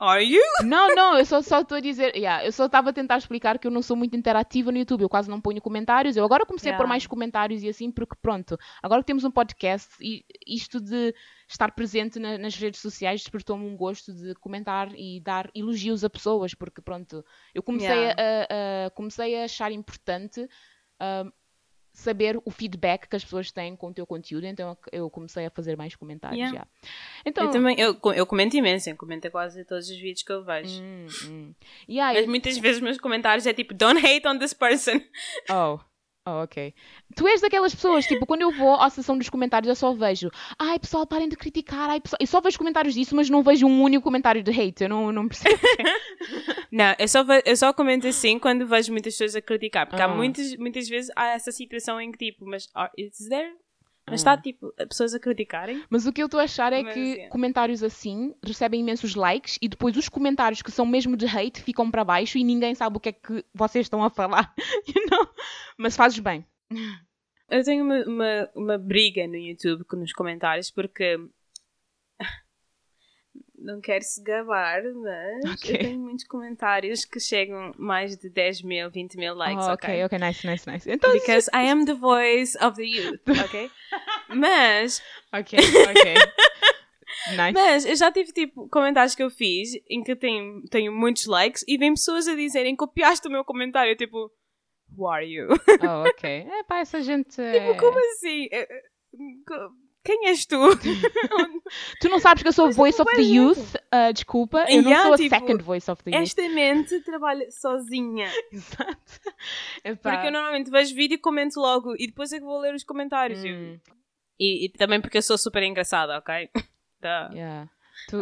Are you? *laughs* Não, não, eu só estou a dizer. Yeah, eu só estava a tentar explicar que eu não sou muito interativa no YouTube. Eu quase não ponho comentários. Eu agora comecei yeah. a pôr mais comentários e assim, porque pronto, agora que temos um podcast e isto de estar presente na, nas redes sociais despertou-me um gosto de comentar e dar elogios a pessoas, porque pronto, eu comecei, yeah. a, a, comecei a achar importante. Uh, saber o feedback que as pessoas têm com o teu conteúdo, então eu comecei a fazer mais comentários yeah. já. Então, eu também, eu, eu comento imenso, eu comento quase todos os vídeos que eu vejo. Hum, hum. Yeah, Mas muitas vezes meus comentários é tipo, don't hate on this person. Oh. Oh, ok. Tu és daquelas pessoas, tipo, quando eu vou à sessão dos comentários, eu só vejo, ai pessoal, parem de criticar, ai pessoal. Eu só vejo comentários disso, mas não vejo um único comentário de hate, eu não, não percebo. *laughs* não, eu só, eu só comento assim quando vejo muitas pessoas a criticar, porque há ah. muitas, muitas vezes há essa situação em que, tipo, mas is there mas está, ah. tipo, pessoas a criticarem. Mas o que eu estou a achar é Mas, que é. comentários assim recebem imensos likes e depois os comentários que são mesmo de hate ficam para baixo e ninguém sabe o que é que vocês estão a falar. *laughs* You know? Mas fazes bem. Eu tenho uma, uma, uma briga no YouTube nos comentários porque não quero se gabar, mas okay. eu tenho muitos comentários que chegam mais de 10 mil, 20 mil likes. Oh, ok, ok, nice, nice, nice. Então, Because I am the voice of the youth, *laughs* ok? mas. Ok, ok. *laughs* Nice. Mas eu já tive tipo comentários que eu fiz em que tenho, tenho muitos likes e vem pessoas a dizerem copiaste o meu comentário, tipo, Who are you? Oh, ok. *laughs* É pá, essa gente. Tipo, é... como assim? Quem és tu? *laughs* tu não sabes que eu sou a voice of the youth? Uh, desculpa, eu yeah, não sou a tipo, second voice of the youth. Esta mente trabalha sozinha. *laughs* Exato. Epá. Porque eu normalmente vejo vídeo e comento logo e depois é que vou ler os comentários. Hum. E, e, também porque eu sou super engraçada, ok? *laughs* Tá. Yeah. Tu...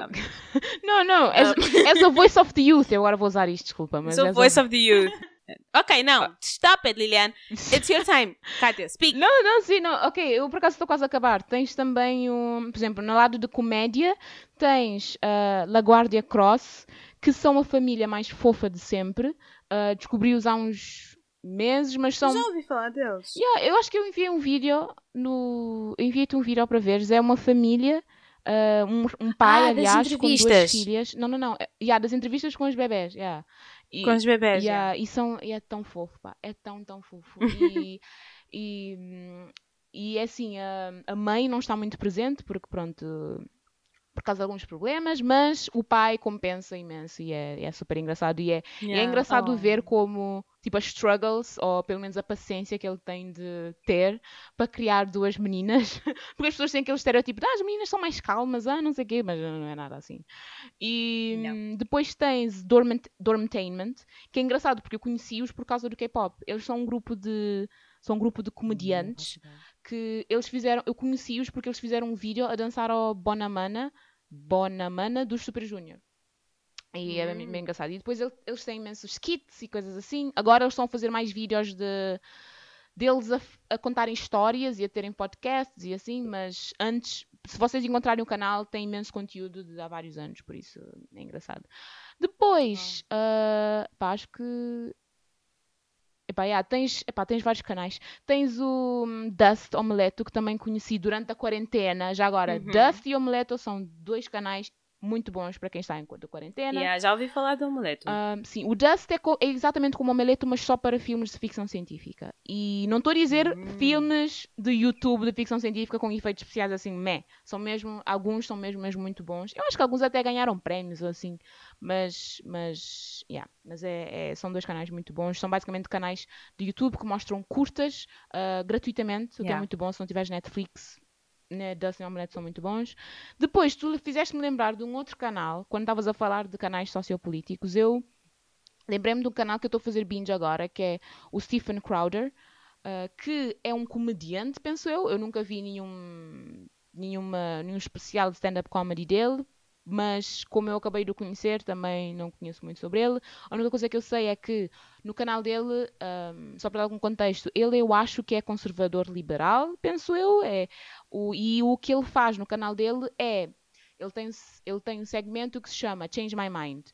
não, não, és, és a voice of the youth. Eu agora vou usar isto, desculpa. Mas sou a voice a... of the youth. Ok, não. Ah. Stop it, Lilian. It's your time. *laughs* Kátia, speak. Não, não, sim, não. Ok, eu por acaso estou quase a acabar. Tens também, um, por exemplo, no lado de comédia, tens uh, La Guardia Cross, que são a família mais fofa de sempre. Uh, Descobri-os há uns meses, mas são... Já ouvi falar deles. Yeah, eu acho que eu enviei um vídeo no... Enviei-te um vídeo para veres. É uma família... Uh, um, um, pai, ah, aliás, com duas filhas. Não, não, não. Yeah, das entrevistas com os bebés. Yeah. E, com os bebés. Yeah, e, são, e é tão fofo, pá. É tão, tão fofo. *laughs* e, e, e é assim, a, a mãe não está muito presente porque, pronto, por causa de alguns problemas, mas o pai compensa imenso e é, é super engraçado. E é, yeah. é engraçado oh. ver como tipo, as struggles, ou pelo menos a paciência que ele tem de ter para criar duas meninas. *laughs* Porque as pessoas têm aquele estereotipo de ah, as meninas são mais calmas, ah, não sei o quê, mas não é nada assim. E não. depois tens Dormant, Dormtainment, que é engraçado porque eu conheci-os por causa do K-pop. Eles são um grupo de. São um grupo de comediantes que eles fizeram. Eu conheci-os porque eles fizeram um vídeo a dançar ao Bonamana, Bonamana dos Super Junior. E é bem, bem, hum. engraçado. E depois eles têm imensos skits e coisas assim. Agora eles estão a fazer mais vídeos de deles a, a, contarem histórias e a terem podcasts e assim, mas antes, se vocês encontrarem o canal, tem imenso conteúdo de há vários anos, por isso é engraçado. Depois, uh, pá, acho que. Epá, yeah, tens, epá, tens vários canais. Tens o um, Dust Omeleto, que também conheci durante a quarentena. Já agora, uhum. Dust e Omeleto são dois canais muito bons para quem está em quarentena. Yeah, já ouvi falar do Omeleto. Um, sim, o Dust é, é, exatamente como o Omeleto, mas só para filmes de ficção científica. E não estou a dizer hum. filmes de YouTube de ficção científica com efeitos especiais assim, meh. São mesmo, alguns são mesmo, mesmo muito bons. Eu acho que alguns até ganharam prémios assim, mas, mas, yeah, mas é, é são dois canais muito bons. São basicamente canais de YouTube que mostram curtas uh, gratuitamente, o yeah. que é muito bom se não tiveres Netflix né, Dustin Omelette são muito bons. Depois, tu fizeste-me lembrar de um outro canal, quando estavas a falar de canais sociopolíticos, eu lembrei-me de um canal que eu estou a fazer binge agora, que é o Stephen Crowder, uh, que é um comediante, penso eu. Eu nunca vi nenhum nenhuma, nenhum especial de stand-up comedy dele, mas como eu acabei de o conhecer, também não conheço muito sobre ele. A única coisa que eu sei é que no canal dele, um, só para dar algum contexto, ele eu acho que é conservador liberal, penso eu, é, o, e o que ele faz no canal dele é ele tem, ele tem um segmento que se chama Change My Mind,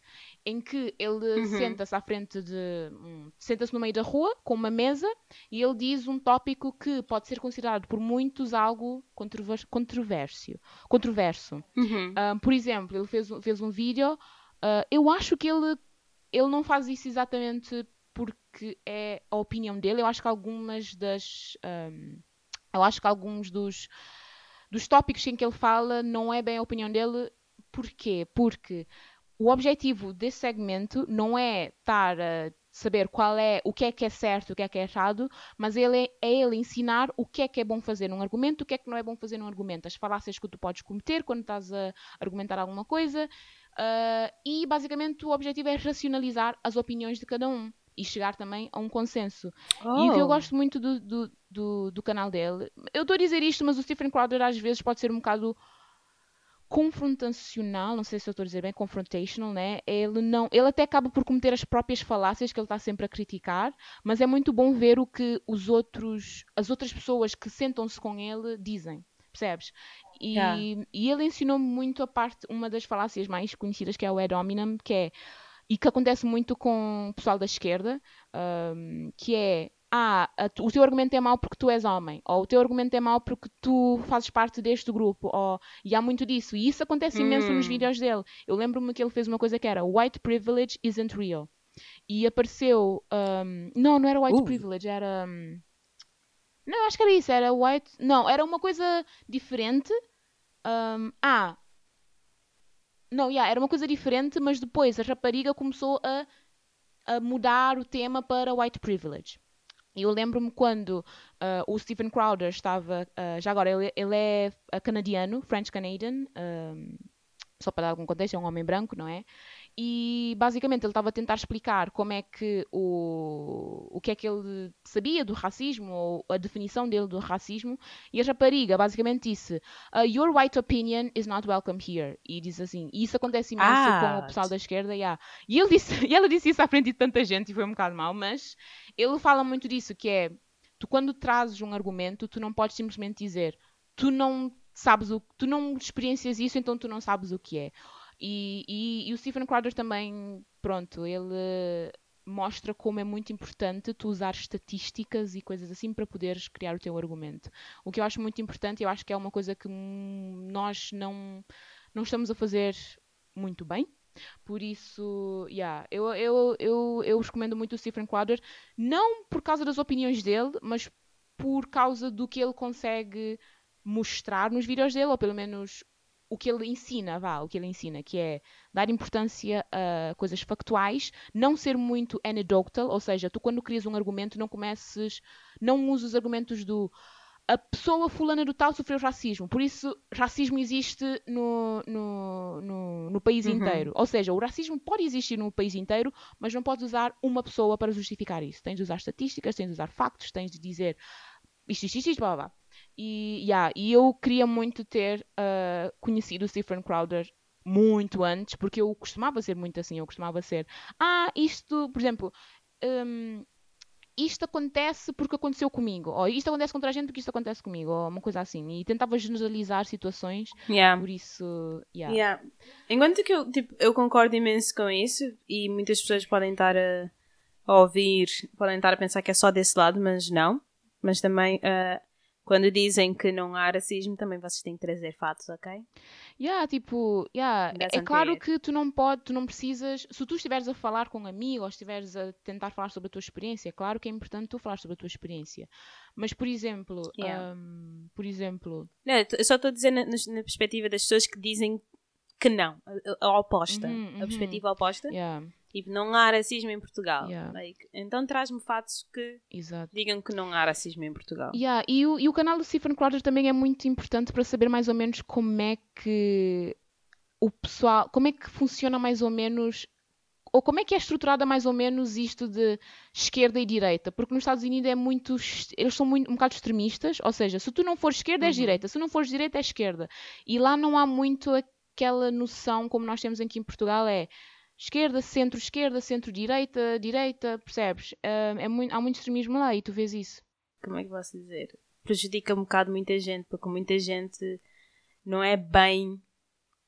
em que ele uhum. senta-se à frente de. Um, senta-se no meio da rua com uma mesa e ele diz um tópico que pode ser considerado por muitos algo controverso. controverso. Uhum. Uh, por exemplo, ele fez, fez um vídeo. Uh, eu acho que ele, ele não faz isso exatamente porque é a opinião dele. Eu acho que algumas das. Um, eu acho que alguns dos dos tópicos em que ele fala não é bem a opinião dele. Porquê? Porque o objetivo desse segmento não é estar a saber qual é o que é que é certo, o que é que é errado, mas ele é, é ele ensinar o que é que é bom fazer num argumento, o que é que não é bom fazer num argumento, as falácias que tu podes cometer quando estás a argumentar alguma coisa, uh, e basicamente o objetivo é racionalizar as opiniões de cada um e chegar também a um consenso. Oh. E o que eu oh. gosto muito do, do, do, do canal dele, eu estou a dizer isto, mas o Stephen Crowder às vezes pode ser um bocado confrontacional, não sei se eu estou a dizer bem, confrontational, né? Ele não, ele até acaba por cometer as próprias falácias que ele está sempre a criticar, mas é muito bom ver o que os outros, as outras pessoas que sentam-se com ele dizem, percebes? E, yeah. e ele ensinou-me muito a parte, uma das falácias mais conhecidas que é o ad hominem, que é e que acontece muito com o pessoal da esquerda, um, que é ah, o teu argumento é mau porque tu és homem, ou o teu argumento é mau porque tu fazes parte deste grupo, ou, e há muito disso, e isso acontece imenso nos hum. vídeos dele. Eu lembro-me que ele fez uma coisa que era White privilege isn't real. E apareceu. Um, não, não era white uh. privilege, era. Um, não, acho que era isso, era white. Não, era uma coisa diferente. Um, ah, não, yeah, era uma coisa diferente, mas depois a rapariga começou a, a mudar o tema para white privilege. Eu lembro-me quando uh, o Stephen Crowder estava. Uh, já agora, ele, ele é canadiano, French Canadian, um, só para dar algum contexto, é um homem branco, não é? E basicamente ele estava a tentar explicar como é que o, o que é que ele sabia do racismo ou a definição dele do racismo e a rapariga basicamente disse uh, your white opinion is not welcome here. E diz assim e isso acontece imenso ah, com o pessoal da esquerda yeah. e ele disse *laughs* e ela disse isso à frente de tanta gente e foi um bocado mal mas ele fala muito disso que é tu quando trazes um argumento tu não podes simplesmente dizer tu não sabes o tu não experiencias isso então tu não sabes o que é e, e, e o Stephen Crowder também, pronto, ele mostra como é muito importante tu usar estatísticas e coisas assim para poderes criar o teu argumento. O que eu acho muito importante, eu acho que é uma coisa que nós não, não estamos a fazer muito bem. Por isso, yeah, eu, eu, eu, eu recomendo muito o Stephen Crowder, não por causa das opiniões dele, mas por causa do que ele consegue mostrar nos vídeos dele, ou pelo menos o que ele ensina, vá, o que ele ensina, que é dar importância a coisas factuais, não ser muito anecdotal, ou seja, tu quando crias um argumento não comeces, não usas os argumentos do a pessoa fulana do tal sofreu racismo, por isso racismo existe no, no, no, no país uhum. inteiro. Ou seja, o racismo pode existir no país inteiro, mas não podes usar uma pessoa para justificar isso. Tens de usar estatísticas, tens de usar factos, tens de dizer isto, isto, isto, isto blá, blá, blá. E, yeah, e eu queria muito ter uh, conhecido o Stephen Crowder muito antes, porque eu costumava ser muito assim, eu costumava ser, ah, isto, por exemplo, um, isto acontece porque aconteceu comigo, ou isto acontece com outra gente porque isto acontece comigo, ou uma coisa assim, e tentava generalizar situações, yeah. por isso, yeah. yeah. Enquanto que eu, tipo, eu concordo imenso com isso, e muitas pessoas podem estar a, a ouvir, podem estar a pensar que é só desse lado, mas não, mas também uh, quando dizem que não há racismo, também vocês têm que trazer fatos, ok? Yeah, tipo, yeah, é, é claro que tu não podes, tu não precisas, se tu estiveres a falar com um amigo ou estiveres a tentar falar sobre a tua experiência, é claro que é importante tu falar sobre a tua experiência. Mas, por exemplo, yeah. um, por exemplo... Não, eu só estou a dizer na, na, perspectiva das pessoas que dizem que não, a, a oposta, uhum, uhum. a perspectiva oposta. Yeah. Tipo, não há racismo em Portugal. Yeah. Like, então traz-me fatos que Exato. digam que não há racismo em Portugal. Yeah. E, o, e o canal do Stephen Crowder também é muito importante para saber mais ou menos como é que o pessoal, como é que funciona mais ou menos ou como é que é estruturada mais ou menos isto de esquerda e direita? Porque nos Estados Unidos é muito, eles são muito, um bocado extremistas, ou seja, se tu não fores esquerda, és uhum. direita, se não fores direita, é esquerda. E lá não há muito aquela noção como nós temos aqui em Portugal, é esquerda, centro-esquerda, centro-direita, direita, percebes? Uh, é muito, há muito extremismo lá e tu vês isso. Como é que posso dizer? Prejudica um bocado muita gente, porque muita gente não é bem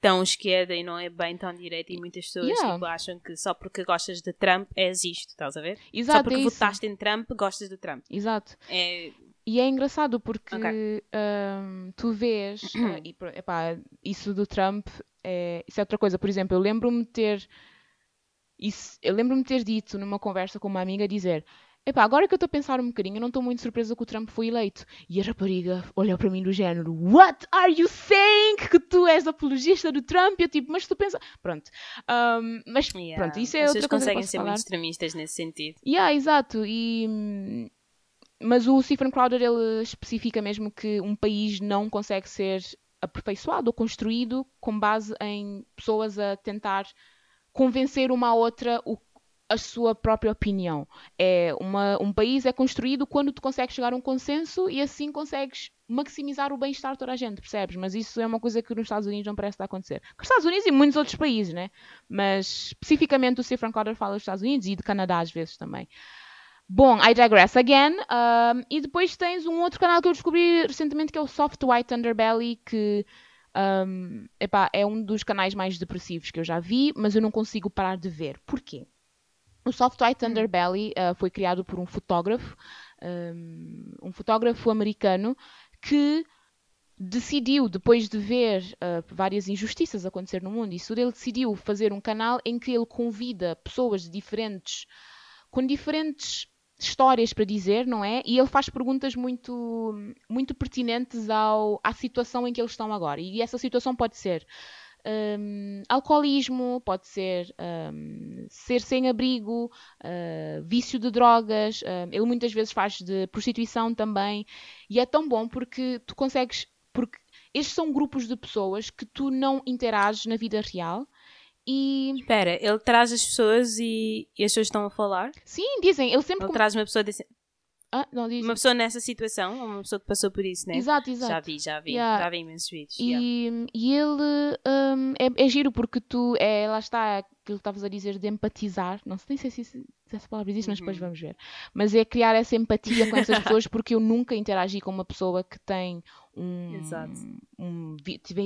tão esquerda e não é bem tão direita e muitas pessoas yeah. tipo, acham que só porque gostas de Trump és isto, estás a ver? Exato, só porque é votaste em Trump gostas de Trump. Exato. É... E é engraçado porque okay. um, tu vês, uh, *clears throat* e, epá, isso do Trump, é, isso é outra coisa. Por exemplo, eu lembro-me ter isso, eu lembro-me ter dito numa conversa com uma amiga dizer Epá, agora que eu estou a pensar um bocadinho, eu não estou muito surpresa que o Trump foi eleito. E a rapariga olhou para mim do género: What are you saying? Que tu és apologista do Trump? E eu tipo, mas tu pensa. Pronto. Um, mas yeah. pronto, isso é As outra coisa. conseguem ser falar. muito extremistas nesse sentido. Yeah, exato. E. Mas o Stephen Crowder ele especifica mesmo que um país não consegue ser aperfeiçoado ou construído com base em pessoas a tentar convencer uma a outra o, a sua própria opinião. É uma, um país é construído quando tu consegues chegar a um consenso e assim consegues maximizar o bem-estar de toda a gente, percebes? Mas isso é uma coisa que nos Estados Unidos não parece estar a acontecer. Nos Estados Unidos e muitos outros países, né? Mas especificamente o Stephen Crowder fala dos Estados Unidos e de Canadá às vezes também. Bom, I digress again. Um, e depois tens um outro canal que eu descobri recentemente que é o Soft White Underbelly, que um, epá, é um dos canais mais depressivos que eu já vi, mas eu não consigo parar de ver. Porquê? O Soft White hum. Underbelly uh, foi criado por um fotógrafo, um, um, fotógrafo americano que decidiu, depois de ver uh, várias injustiças acontecer no mundo, isso ele decidiu fazer um canal em que ele convida pessoas diferentes, com diferentes histórias para dizer, não é? E ele faz perguntas muito, muito pertinentes ao, à situação em que eles estão agora. E essa situação pode ser um, alcoolismo, pode ser um, ser sem abrigo, uh, vício de drogas. Uh, ele muitas vezes faz de prostituição também. E é tão bom porque tu consegues. Porque estes são grupos de pessoas que tu não interages na vida real e. Espera, ele traz as pessoas e, e as pessoas estão a falar? Sim, dizem. Ele sempre. Ele com... traz uma pessoa desse. Ah, não, diz... Uma pessoa nessa situação, uma pessoa que passou por isso, né? Exato, exato. Já vi, já vi. Yeah. Já vi imensos vídeos. E, yeah. e ele um, é, é, giro porque tu, é, lá está, aquilo que estavas a dizer de empatizar. Não sei se, se, se essa palavra existe, mas depois uhum. vamos ver. Mas é criar essa empatia com essas *laughs* pessoas porque eu nunca interagi com uma pessoa que tem um, Exato. um,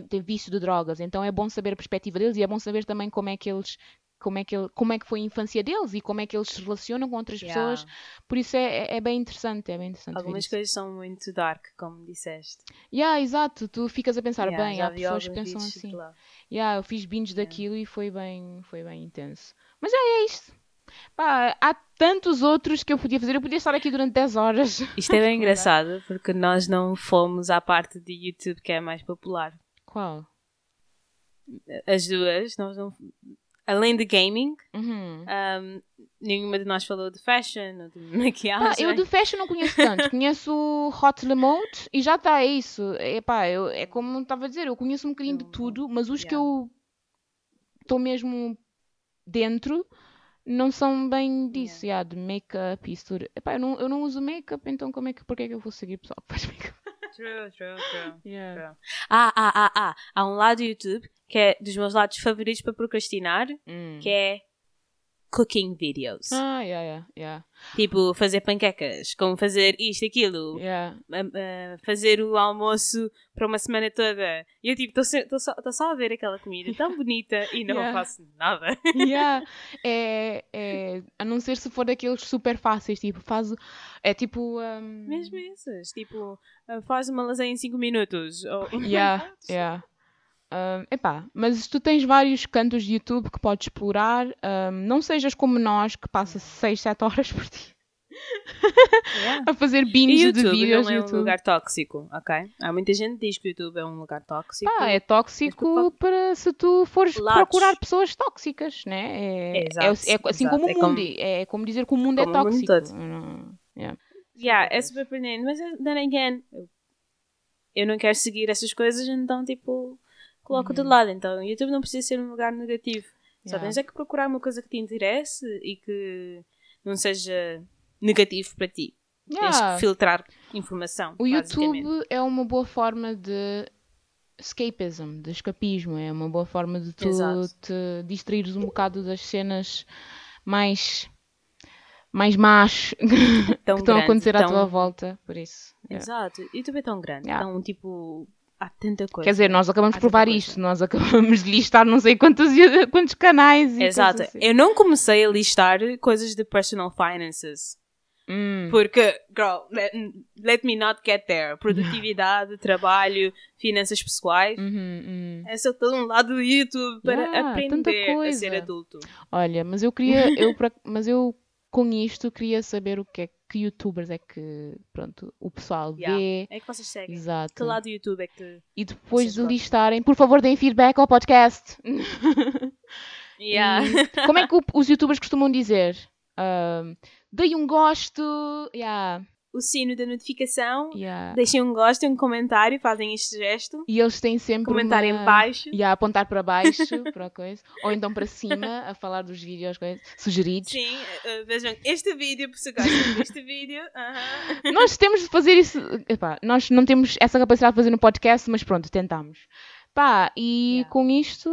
tem vício de drogas. Então é bom saber a perspectiva deles e é bom saber também como é que eles como é que, ele, como é que foi a infância deles e como é que eles se relacionam com outras yeah. pessoas. Por isso é, é, é, bem interessante, é bem interessante. Algumas coisas são muito dark, como disseste. Yeah, exato. Tu ficas a pensar, yeah, bem, há pessoas que pensam assim. Yeah, eu fiz binge yeah. daquilo e foi bem, foi bem intenso. Mas é, é isto. Pá, há tantos outros que eu podia fazer. Eu podia estar aqui durante 10 horas. *laughs* Isto é bem engraçado porque nós não fomos à parte de YouTube que é mais popular. Qual? As duas, nós não, além de gaming, uhum. um, nenhuma de nós falou de fashion ou de *laughs* maquiagem. Pá, eu de fashion não conheço tanto. conheço Hot Remote e já está, é isso. É, pá, eu, é como estava a dizer, eu conheço um bocadinho de tudo, mas os yeah. que eu estou mesmo dentro não são bem disso, yeah. yeah de make-up e isso. Epá, eu, não, eu não uso make-up, então como é que, porque é que eu vou seguir pessoal que faz make-up? *laughs* True, true, true. *laughs* Yeah. true. Ah, ah, ah, ah. Há um lado do YouTube que é dos meus lados favoritos para procrastinar, mm. que é cooking videos. Ah, yeah, yeah, yeah. Tipo, fazer panquecas, como fazer isto, aquilo, yeah. uh, uh, fazer o almoço para uma semana toda. E eu, tipo, estou só, só a ver aquela comida tão *laughs* bonita e não yeah. faço nada. *laughs* yeah. *laughs* é, é, a não ser se for daqueles super fáceis, tipo, faz. É tipo. Um... Mesmo esses, tipo, faz uma lasanha em 5 minutos. Ou... Yeah, yeah. Uh, epá, mas tu tens vários cantos de YouTube que podes explorar. Não sejas como nós, que passa 6, 7 horas por dia. Yeah. *laughs* a fazer binge de vídeos não é YouTube. um lugar tóxico, ok? Há muita gente que diz que o YouTube é um lugar tóxico. Ah, é tóxico para se tu fores Lados. procurar pessoas tóxicas, né? É, é, exato, é, é assim exato. como o mundo. Como, é como dizer que o mundo é tóxico. Mundo yeah. yeah, é super pertinente, mas then again, eu não quero seguir essas coisas, então tipo coloco uhum. de lado. Então, o YouTube não precisa ser um lugar negativo. Só Yeah. tens é que procurar uma coisa que te interesse e que não seja negativo para ti. Tens Yeah. que filtrar informação. O. YouTube é uma boa forma de escapism, de escapismo. É uma boa forma de tu Exato. te distraires um bocado das cenas mais mais más *laughs* que estão a acontecer à tão- tua volta. Por isso. yeah. Exato. E YouTube é tão grande. Yeah. Tão tipo. Há tanta coisa. Quer dizer, nós acabamos de provar isto. Nós acabamos de listar não sei quantos, quantos canais. E Exato. assim. Eu não comecei a listar coisas de personal finances. Hum. Porque, girl, let, let me not get there. Produtividade, *laughs* trabalho, finanças pessoais. Uhum, uhum. É só todo um lado do YouTube para Yeah, aprender a ser adulto. Olha, mas eu queria, eu, *laughs* mas eu com isto queria saber o que é que youtubers é que, pronto, o pessoal Yeah. vê. É que vocês seguem. Exato. Que lado do YouTube é que. E depois de listarem, por favor, deem feedback ao podcast. *laughs* Yeah. E como é que os youtubers costumam dizer? Ahm, Dei um gosto. Yeah, o sino da notificação. yeah. Deixem um gosto, um comentário, fazem este gesto. E eles têm sempre. Comentar em uma... baixo. E a apontar para baixo, *laughs* para a coisa. Ou então para cima, a falar dos vídeos coisas, sugeridos. Sim, eh, vejam este vídeo, por se gostam deste vídeo. aham. *laughs* Nós temos de fazer isso. Epá, nós não temos essa capacidade de fazer no podcast, mas pronto, tentamos. Pá, e Yeah. com isto,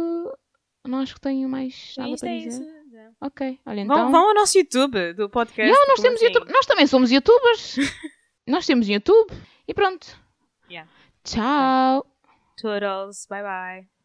não acho que tenho mais nada para é dizer. isso. Ok, olha então. Vão, vão ao nosso YouTube do podcast. Yeah, nós, temos assim? YouTube- nós também somos youtubers. *laughs* nós temos YouTube. E pronto. Yeah. Tchau. Toodles, bye bye.